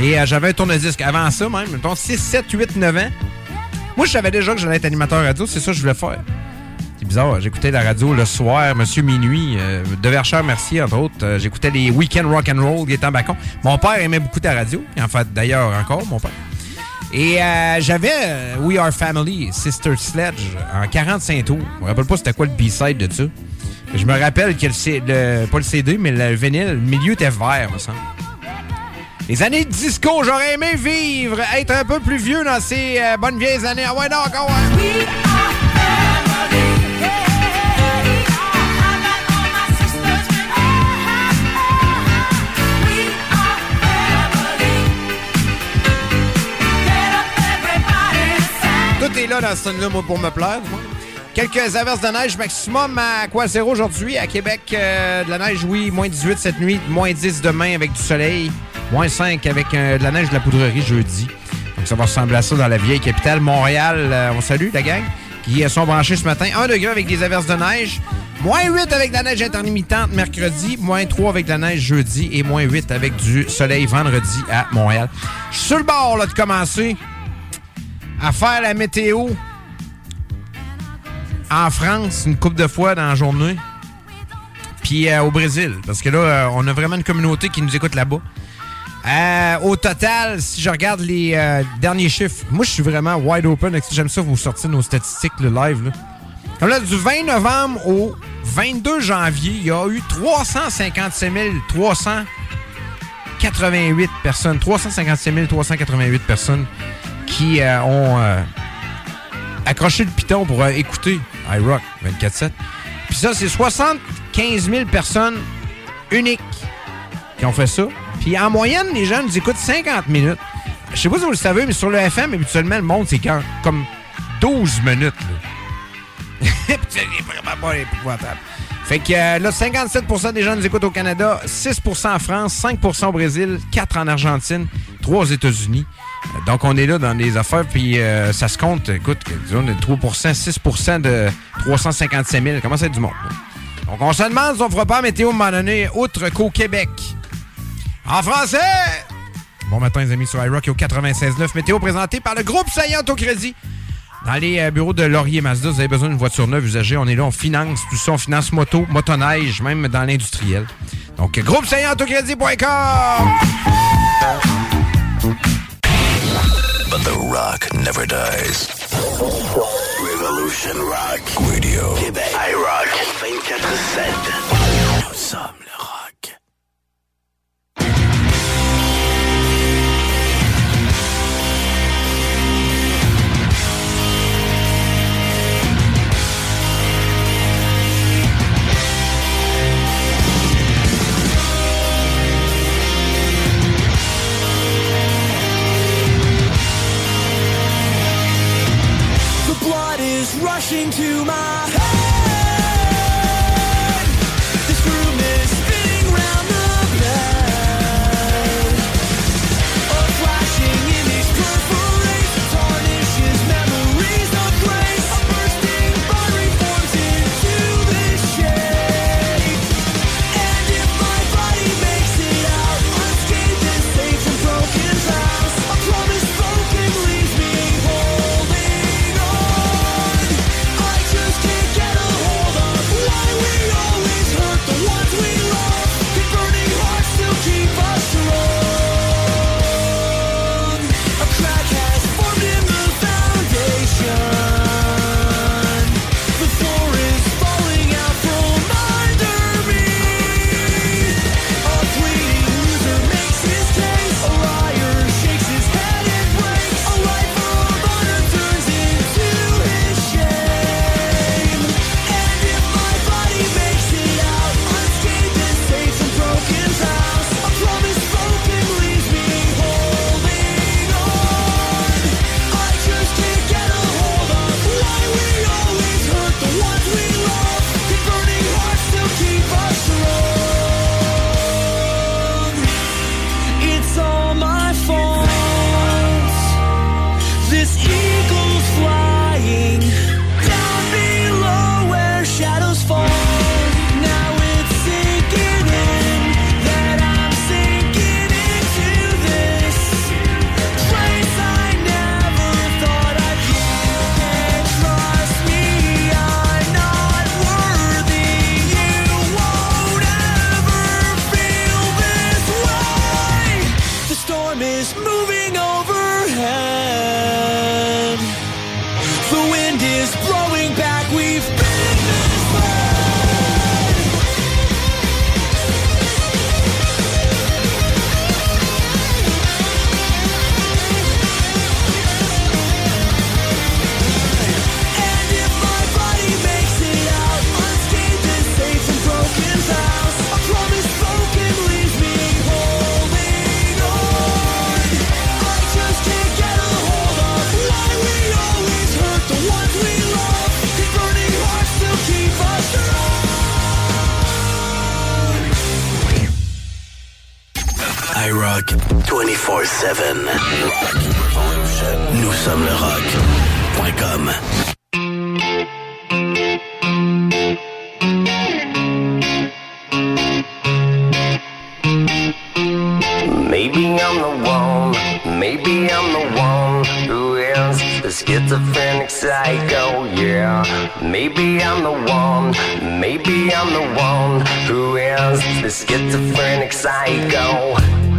Et euh, j'avais un tourne-disque avant ça, même, mettons 6, 7, 8, 9 ans. Moi, je savais déjà que j'allais être animateur radio, c'est ça que je voulais faire. C'est bizarre, j'écoutais la radio le soir, Monsieur Minuit, euh, De Verchères Mercier, entre autres. Euh, j'écoutais les Weekend Rock and Roll, Gaétan Bacon. Mon père aimait beaucoup ta radio, en fait, d'ailleurs, encore, mon père. Et euh, j'avais We Are Family, Sister Sledge, en 45 tours. Je me rappelle pas c'était quoi le B-side de ça. Je me rappelle que le, le- pas le CD, mais le vinyle, le milieu était vert, me semble. Les années de disco, j'aurais aimé vivre, être un peu plus vieux dans ces euh, bonnes vieilles années. Ah ouais, non, encore, ouais. Tout est là dans ce moi, pour me plaire. Quelques averses de neige maximum à quoi zéro aujourd'hui. À Québec, euh, de la neige, oui, moins 18 cette nuit, moins 10 demain avec du soleil, moins 5 avec euh, de la neige de la poudrerie jeudi. Donc ça va ressembler à ça dans la vieille capitale. Montréal, euh, on salue la gang qui euh, sont branchés ce matin. 1 degré avec des averses de neige. Moins 8 avec de la neige intermittente mercredi. Moins 3 avec de la neige jeudi. Et moins 8 avec du soleil vendredi à Montréal. Je suis sur le bord là, de commencer à faire la météo en France une couple de fois dans la journée. Puis au Brésil. Parce que là, on a vraiment une communauté qui nous écoute là-bas. Euh, au total, si je regarde les euh, derniers chiffres, moi je suis vraiment wide open. J'aime ça vous sortir nos statistiques le live. Là. Comme là, du 20 novembre au 22 janvier, il y a eu 357 388 personnes. 357 388 personnes qui euh, ont euh, accroché le piton pour écouter iRock 24-7. Puis ça, c'est 75 000 personnes uniques qui ont fait ça. Puis en moyenne, les gens nous écoutent 50 minutes. Je sais pas si vous le savez, mais sur le FM, habituellement, le monde, c'est quand- comme 12 minutes. là. C'est vraiment. Fait que euh, là, 57% des gens nous écoutent au Canada, 6% en France, 5% au Brésil, 4% en Argentine, 3 aux États-Unis. Euh, Donc, on est là dans les affaires, puis euh, ça se compte, écoute, disons, de 3 6% de 355 000. Comment ça être du monde? là? Donc, on se demande si on fera pas météo à un moment donné, outre qu'au Québec. En français! Bon matin, les amis, sur iRock et au 96.9. Météo présenté par le groupe Saillant au crédit. Dans les euh, bureaux de Laurier Mazda, vous avez besoin d'une voiture neuve usagée. On est là, on finance tout ça. On finance moto, motoneige, même dans l'industriel. Donc, groupe Autocrédit.com But the rock never dies. Revolution Rock Radio. Québec. iRock 24-7. Rushing to my 24-7. Nous sommes le rock.com. Maybe I'm the one, maybe I'm the one who is the schizophrenic psycho, yeah. Maybe I'm the one, maybe I'm the one who is the schizophrenic psycho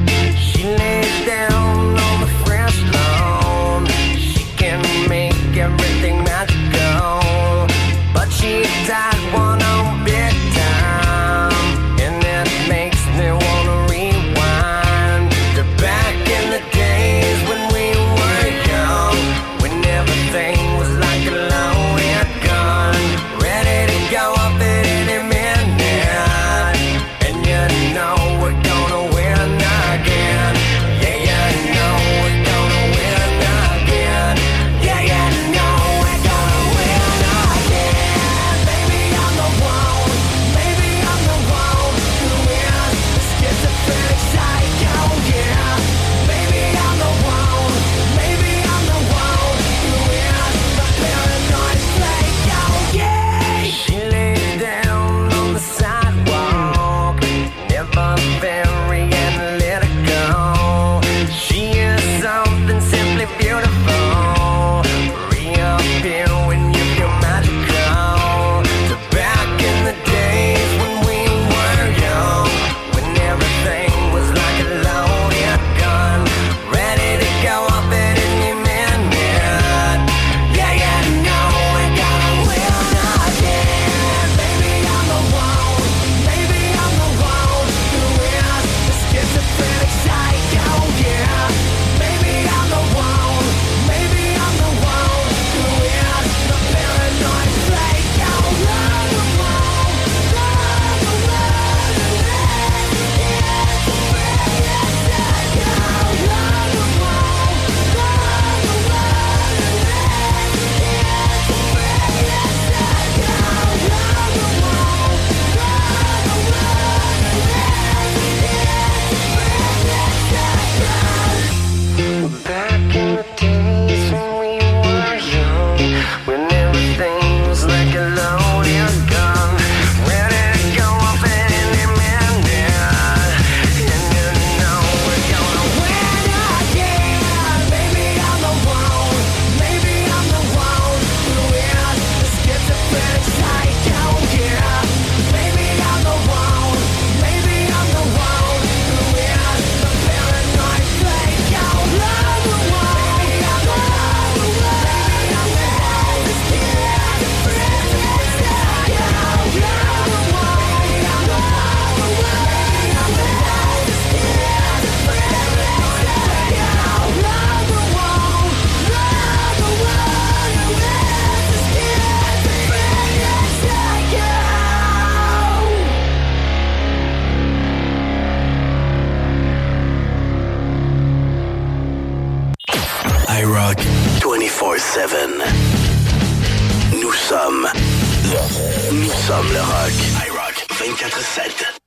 everything magical, but she died. sommes le rock. I rock 24-7.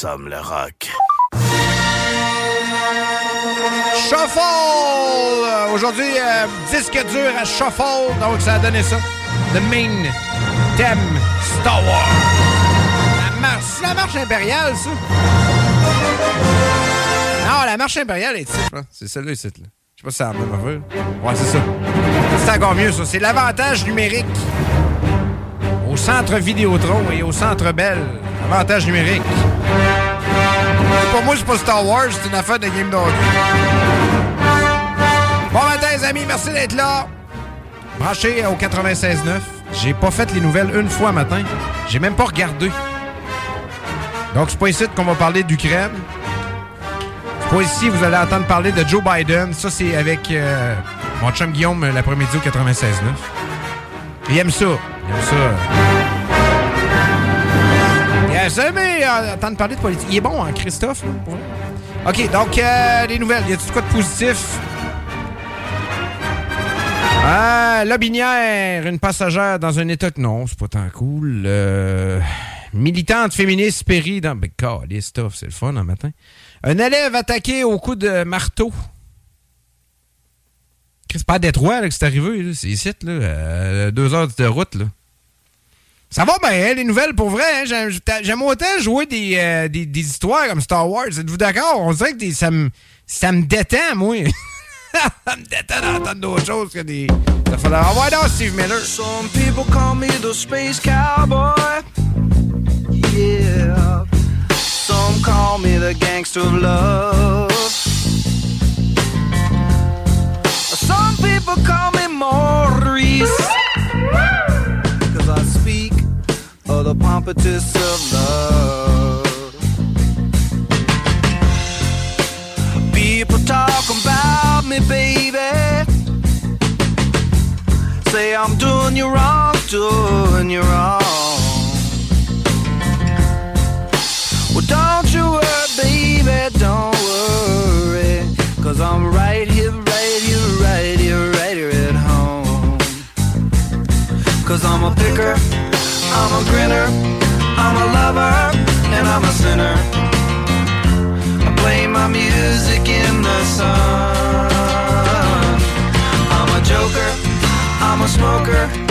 Sommes le rock. Shuffle! Aujourd'hui, euh, disque dur à Shuffle, donc ça a donné ça. The main theme Star Wars. La marche, c'est la marche impériale, ça? Non, la marche impériale est pense. C'est celle-là ici, là. Je sais pas si c'est la même affaire. Ouais, c'est ça. C'est encore mieux, ça. C'est l'avantage numérique. Au centre Vidéotron et au centre Bell. Avantage numérique. Pour moi, c'est pas Star Wars, c'est une affaire de Game Dog. Bon matin, les amis, merci d'être là. Branché au 96.9. J'ai pas fait les nouvelles une fois matin. J'ai même pas regardé. Donc, c'est pas ici qu'on va parler d'Ukraine. C'est pas ici vous allez entendre parler de Joe Biden. Ça, c'est avec euh, mon chum Guillaume l'après-midi au 96.9. Il aime ça. Il aime ça. Il aime ça, mais euh, entendre parler de politique. Il est bon, hein, Christophe? là. OK, donc, euh, les nouvelles. Y a-tu quoi de positif? Ah, Lobinière, une passagère dans un état que non, c'est pas tant cool. Euh, militante féministe périt dans. Ben, les stuff, c'est le fun un matin. Un élève attaqué au coup de marteau. C'est pas à Détroit là, que c'est arrivé, c'est ici, là, euh, deux heures de route. Là. Ça va bien, hein, les nouvelles pour vrai. hein. J'aime- autant jouer des, euh, des, des histoires comme Star Wars. Êtes-vous d'accord? On dirait que des- ça, me, ça détend, moi. ça me détend d'entendre d'autres choses que des. Ça fait avoir dans Steve Miller. Some people call me the space cowboy. Yeah. Some call me the gangster of love. Some people call me Maurice. Pompatus of love. People talk about me, baby. say I'm doing you wrong, doing you wrong. Well, don't you worry, baby, don't worry. Cause I'm right here, right here, right here, right here at home. Cause I'm a picker, I'm a grinner, I'm a lover, and I'm a sinner. I play my music in the sun. I'm a joker, I'm a smoker,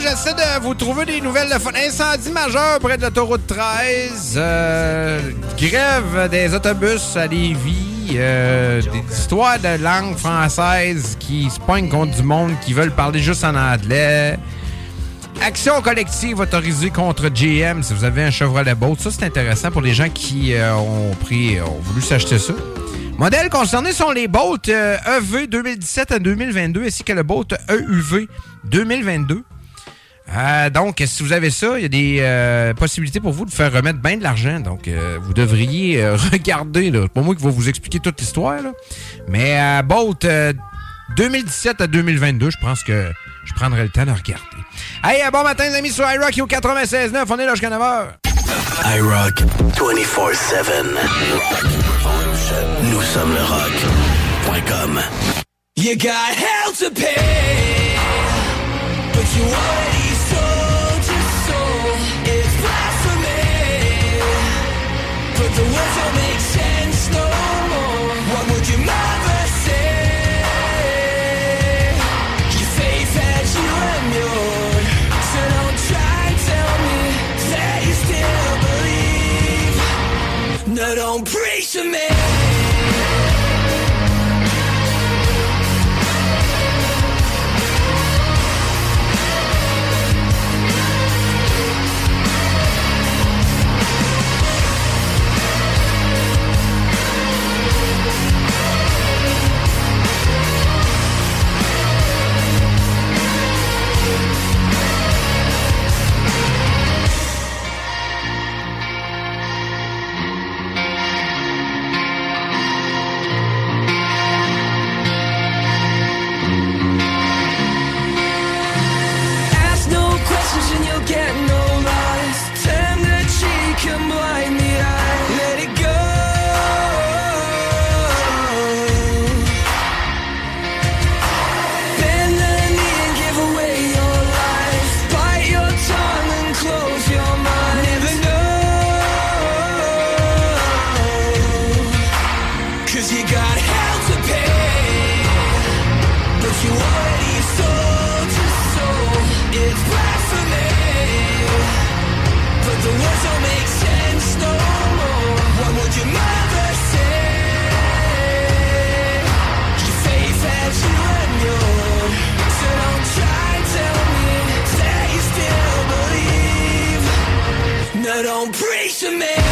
J'essaie de vous trouver des nouvelles de fun. Incendie majeur près de l'autoroute 13. euh, grève des autobus à Lévis. euh, des histoires de langue française qui se pognent contre du monde qui veulent parler juste en anglais. Action collective autorisée contre GM si vous avez un Chevrolet Bolt. Ça, c'est intéressant pour les gens qui euh, ont pris, ont voulu s'acheter ça. Modèles concernés sont les Bolt EV 2017 à 2022 ainsi que le Bolt EUV 2022. Euh, donc, si vous avez ça, il y a des euh, possibilités pour vous de faire remettre bien de l'argent. Donc, euh, vous devriez euh, regarder. là. C'est pas moi qui vais vous expliquer toute l'histoire. là. Mais euh, Bolt euh, 2017 à 2022, je pense que je prendrai le temps de regarder. Hey, euh, bon matin, les amis, sur iRock au 96.9. On est là jusqu'à 9h. iRock 24-7. Nous sommes le rock.com. You got hell to pay, but you already No, don't preach to me. Don't preach to me.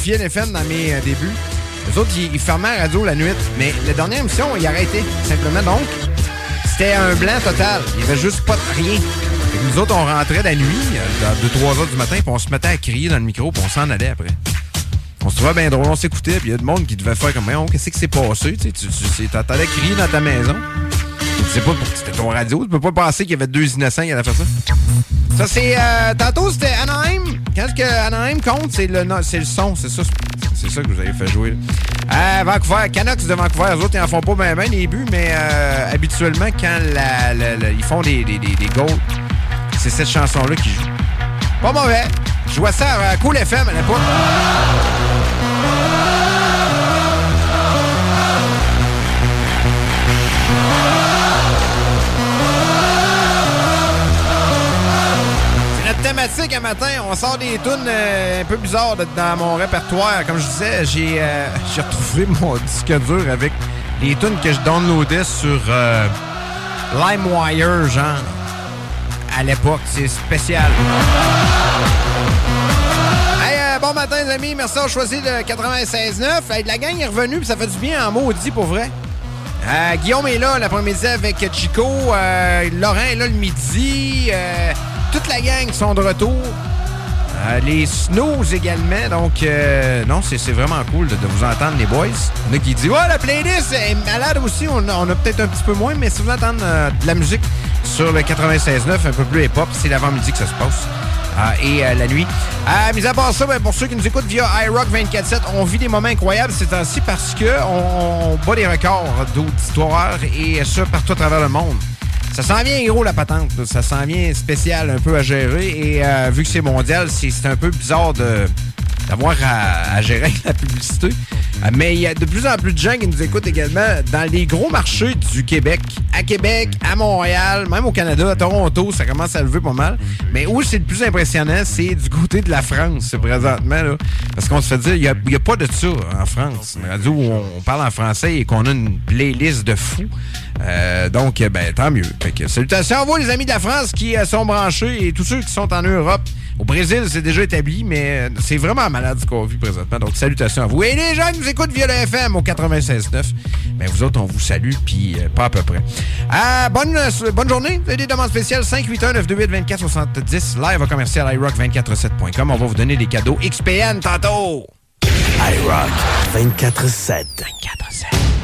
FIN FM dans mes euh, débuts. Les autres, ils, fermaient la radio la nuit. Mais la dernière émission, ils arrêtaient, simplement. Donc, c'était un blanc total. Il n'y avait juste pas de rien. nous autres, on rentrait la nuit, euh, à 2-3 heures du matin, puis on se mettait à crier dans le micro, puis on s'en allait après. On se trouvait bien drôle, on s'écoutait, puis il y a du monde qui devait faire comme, oh, qu'est-ce que c'est passé? Tu t'entendais crier dans ta maison. Tu sais pas, c'était ton radio, tu peux pas penser qu'il y avait deux innocents qui allaient faire ça. Ça, c'est. Euh, tantôt, c'était quand que Anaheim compte, c'est le, le son. C'est ça, c'est ça que vous avez fait jouer. À Vancouver, Canucks de Vancouver, eux autres, ils en font pas bien ben les buts, mais euh, habituellement, quand ils font des, des, des, des goals, c'est cette chanson-là qui joue. Pas mauvais. Je jouais ça à Cool FM à l'époque. Matin. On sort des tunes euh, un peu bizarres dans mon répertoire. Comme je disais, j'ai euh, retrouvé mon disque dur avec les tunes que je downloadais sur euh, LimeWire, genre, à l'époque. C'est spécial. Bon matin, les amis. Merci d'avoir choisi le 96.9. Hey, la gang est revenue, puis ça fait du bien en maudit pour vrai. Guillaume est là l'après-midi avec Chico. Laurent est là le midi. Toute la gang sont de retour. Euh, les Snooze également. Donc, euh, non, c'est vraiment cool de, vous entendre, les boys. Il y en a qui disent Ouais, la playlist est malade aussi. On, a- peut-être un petit peu moins, mais si vous entendez euh, de la musique sur le 96.9, un peu plus hip-hop, c'est l'avant-midi que ça se passe. Et la nuit. Mis à part ça, ben, pour ceux qui nous écoutent via iRock 24-7, on vit des moments incroyables ces temps-ci parce que on bat des records d'auditoire et ça partout à travers le monde. Ça s'en vient gros la patente. Ça s'en vient spécial un peu à gérer. Et euh, vu que c'est mondial, c'est un peu bizarre d'avoir à, à gérer la publicité. Mais il y a de plus en plus de gens qui nous écoutent également dans les gros marchés du Québec. À Québec, à Montréal, même au Canada, à Toronto, ça commence à lever pas mal. Mais où c'est le plus impressionnant, c'est du côté de la France, présentement. Là. Parce qu'on se fait dire, il n'y a, y a pas de ça en France. Une radio où on, on parle en français et qu'on a une playlist de fous. Euh, donc, ben, tant mieux. Fait que, salutations à vous, les amis de la France qui euh, sont branchés et tous ceux qui sont en Europe. Au Brésil, c'est déjà établi, mais euh, c'est vraiment malade ce qu'on vit présentement. Donc, salutations à vous. Et les gens qui nous écoutent via le FM au 96.9, ben, vous autres, on vous salue, puis euh, pas à peu près. Euh, bonne, euh, bonne journée. Vous avez des demandes spéciales 581-928-2470, live à commercial iRock247.com. On va vous donner des cadeaux XPN tantôt. iRock 24-7. 24-7.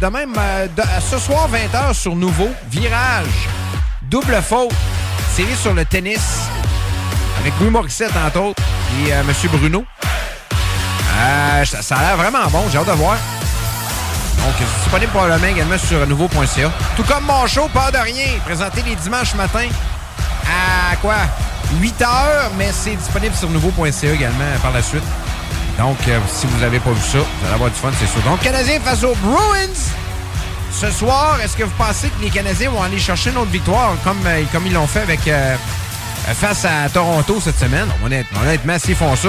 De même, euh, de- ce soir, 20h sur Nouveau, Virage, double faute, série sur le tennis, avec Louis Morissette, entre autres, et euh, M. Bruno. Euh, ça, a l'air vraiment bon, j'ai hâte de voir. Donc, disponible probablement également sur nouveau.ca. Tout comme mon show, Peur de rien, présenté les dimanches matins à quoi? 8 heures, mais c'est disponible sur nouveau.ca également par la suite. Donc, euh, si vous n'avez pas vu ça, vous allez avoir du fun, c'est sûr. Donc, Canadiens face aux Bruins. Ce soir, est-ce que vous pensez que les Canadiens vont aller chercher une autre victoire comme, euh, comme ils l'ont fait avec euh, euh, face à Toronto cette semaine? Honnêtement, honnêtement s'ils font ça,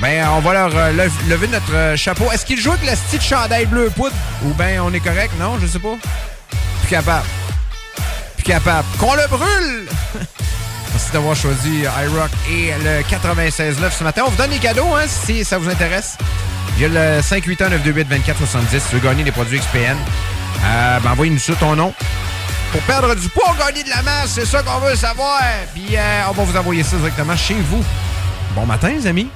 ben, on va leur lev- lever notre chapeau. Est-ce qu'ils jouent avec le style chandail bleu poudre? Ou ben on est correct? Non, je sais pas. Plus capable. Plus capable. Qu'on le brûle! Merci d'avoir choisi iRock et le 96.9 ce matin. On vous donne les cadeaux hein, si ça vous intéresse. Il y a le 581 928 2470 si tu veux gagner des produits XPN. Euh, ben, envoyez-nous ça ton nom. Pour perdre du poids, gagner de la masse, c'est ça qu'on veut savoir. Puis euh, on va vous envoyer ça directement chez vous. Bon matin, les amis.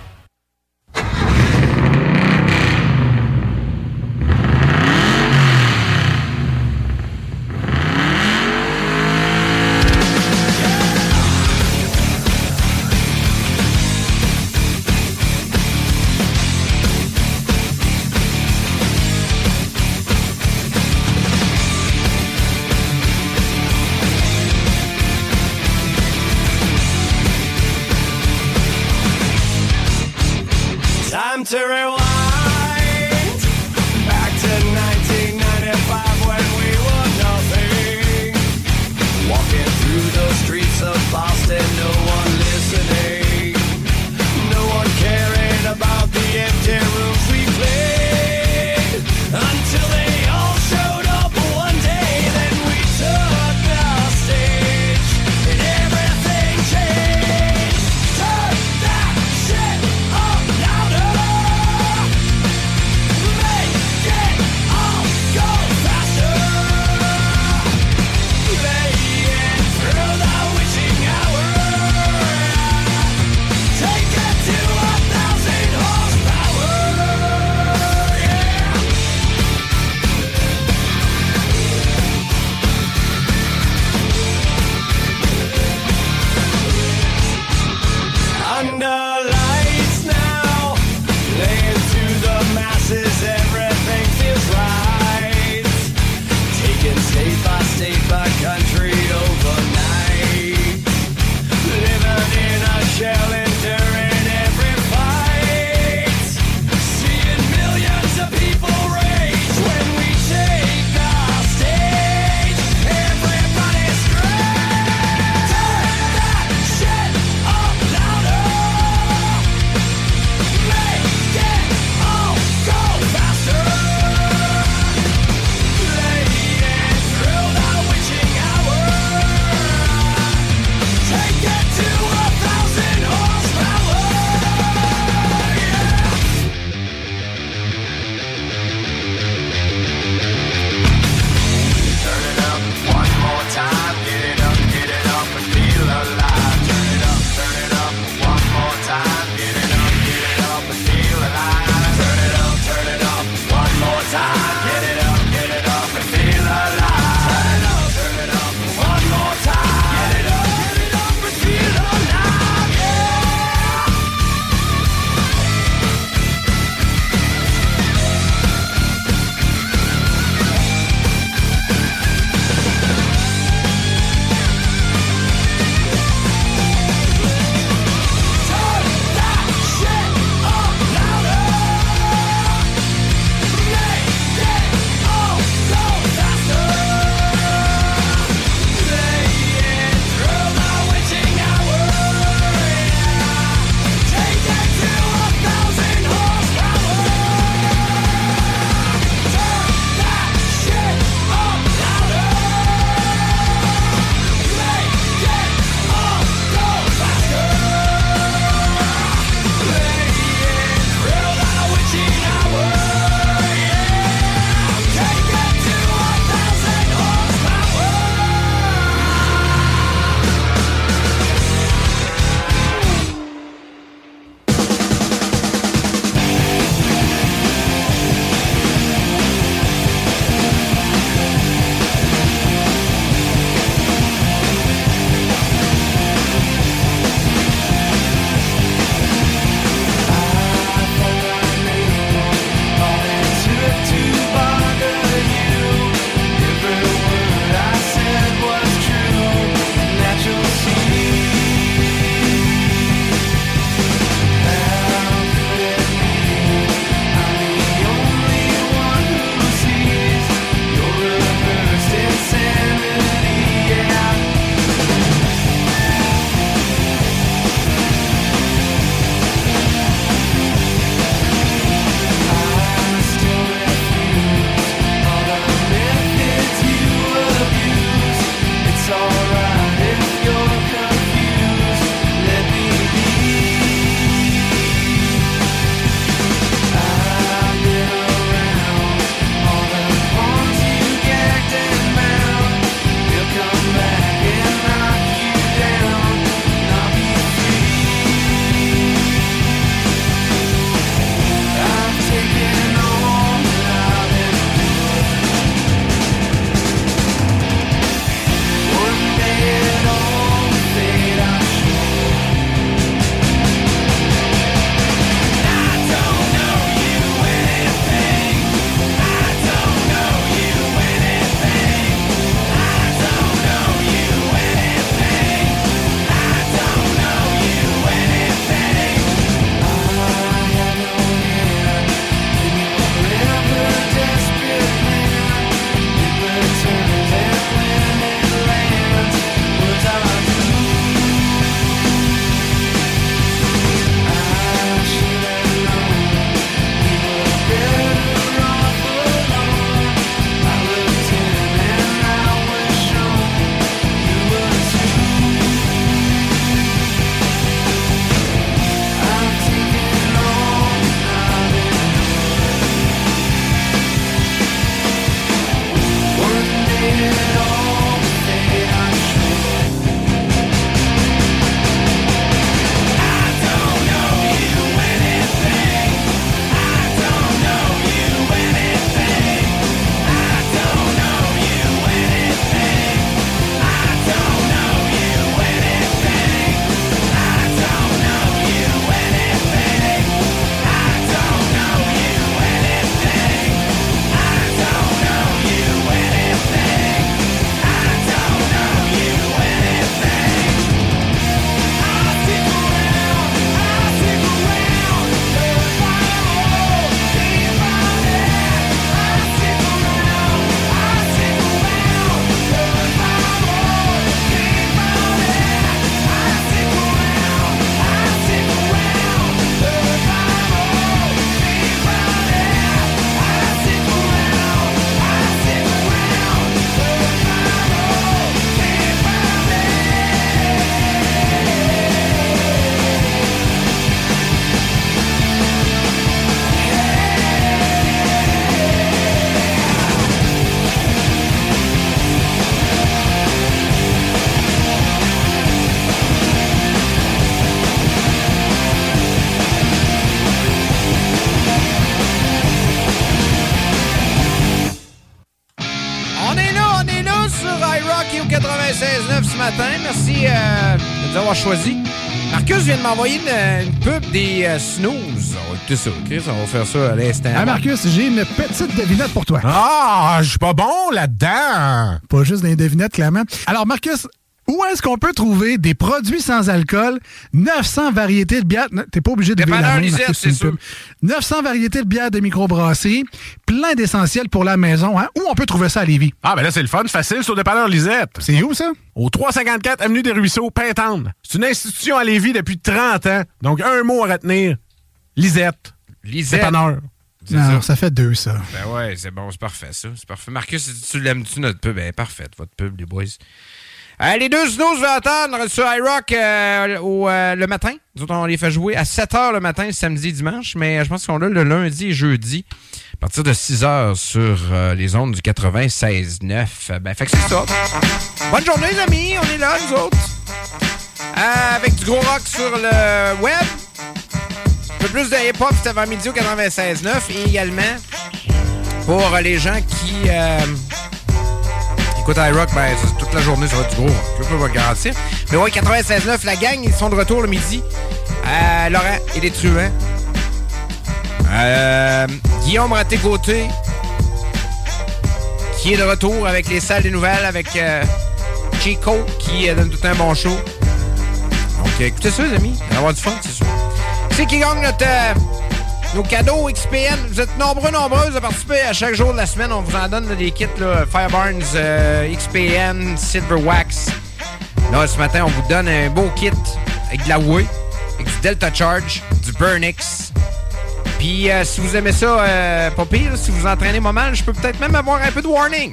Marcus vient de m'envoyer une, une pub des euh, snooze. On va écouter ça, Chris. On va faire ça à l'instant. Ah, Marcus, j'ai une petite devinette pour toi. Ah, je suis pas bon là-dedans. Pas juste des devinettes, clairement. Alors, Marcus, où est-ce qu'on peut trouver des produits sans alcool, 900 variétés de bières... T'es pas obligé de lever la main, Lisette, Marcus, c'est une sûr. pub. 900 variétés de bières de microbrasserie, plein d'essentiels pour la maison. Hein? Où on peut trouver ça à Lévis? Ah, ben là, c'est le fun, facile, au dépanneur Lisette. C'est où, ça? Au 354 Avenue des Ruisseaux, Pintante. C'est une institution à Lévis depuis 30 ans. Donc, un mot à retenir. Lisette. Lisette. Dépanneur. C'est Non, ça. ça fait deux, ça. Ben ouais, c'est bon, c'est parfait, ça. C'est parfait. Marcus, tu l'aimes-tu, notre pub? Ben, parfait, votre pub, les boys. Euh, les deux snooze vont attendre sur iRock euh, au, euh, le matin. Nous autres, on les fait jouer à 7 h le matin, samedi et dimanche, mais je pense qu'on l'a le lundi et jeudi à partir de 6 h sur euh, les ondes du 96.9. Ben, fait que c'est ça. Bonne journée, les amis. On est là, nous autres. Avec du gros rock sur le web. Un peu plus de hip-hop, c'était avant midi au 96.9. Et également, pour les gens qui euh, écoutent iRock, ben, c'est toute la journée, ça va être du gros rock. Je peux pas garantir. Mais ouais, 96.9, la gang, ils sont de retour le midi. Euh, Laurent et les truands. Euh, Guillaume Raté-Côté, qui est de retour avec les salles des nouvelles, avec euh, Chico, qui donne tout un bon show. Écoutez ça, les amis. On va avoir du fun, c'est sûr. C'est qui gagne notre, euh, nos cadeaux XPN. Vous êtes nombreux, nombreuses à participer à chaque jour de la semaine. On vous en donne des kits, là, euh, XPN, Silver Wax. Là, ce matin, on vous donne un beau kit avec de la whey, avec du Delta Charge, du Burnix. Puis, euh, si vous aimez ça, pas pire, si vous entraînez pas mal, je peux peut-être même avoir un peu de warning.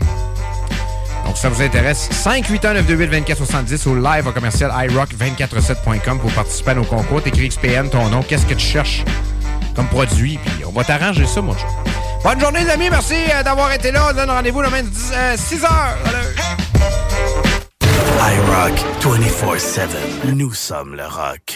Donc, si ça vous intéresse, 581-928-2470 au live au commercial iRock247.com pour participer à nos concours. T'écris XPN, ton nom, qu'est-ce que tu cherches comme produit, puis on va t'arranger ça, mon chat. Bonne journée, les amis. Merci euh, d'avoir été là. On donne rendez-vous demain 6 h. iRock 24-7. Nous sommes le rock.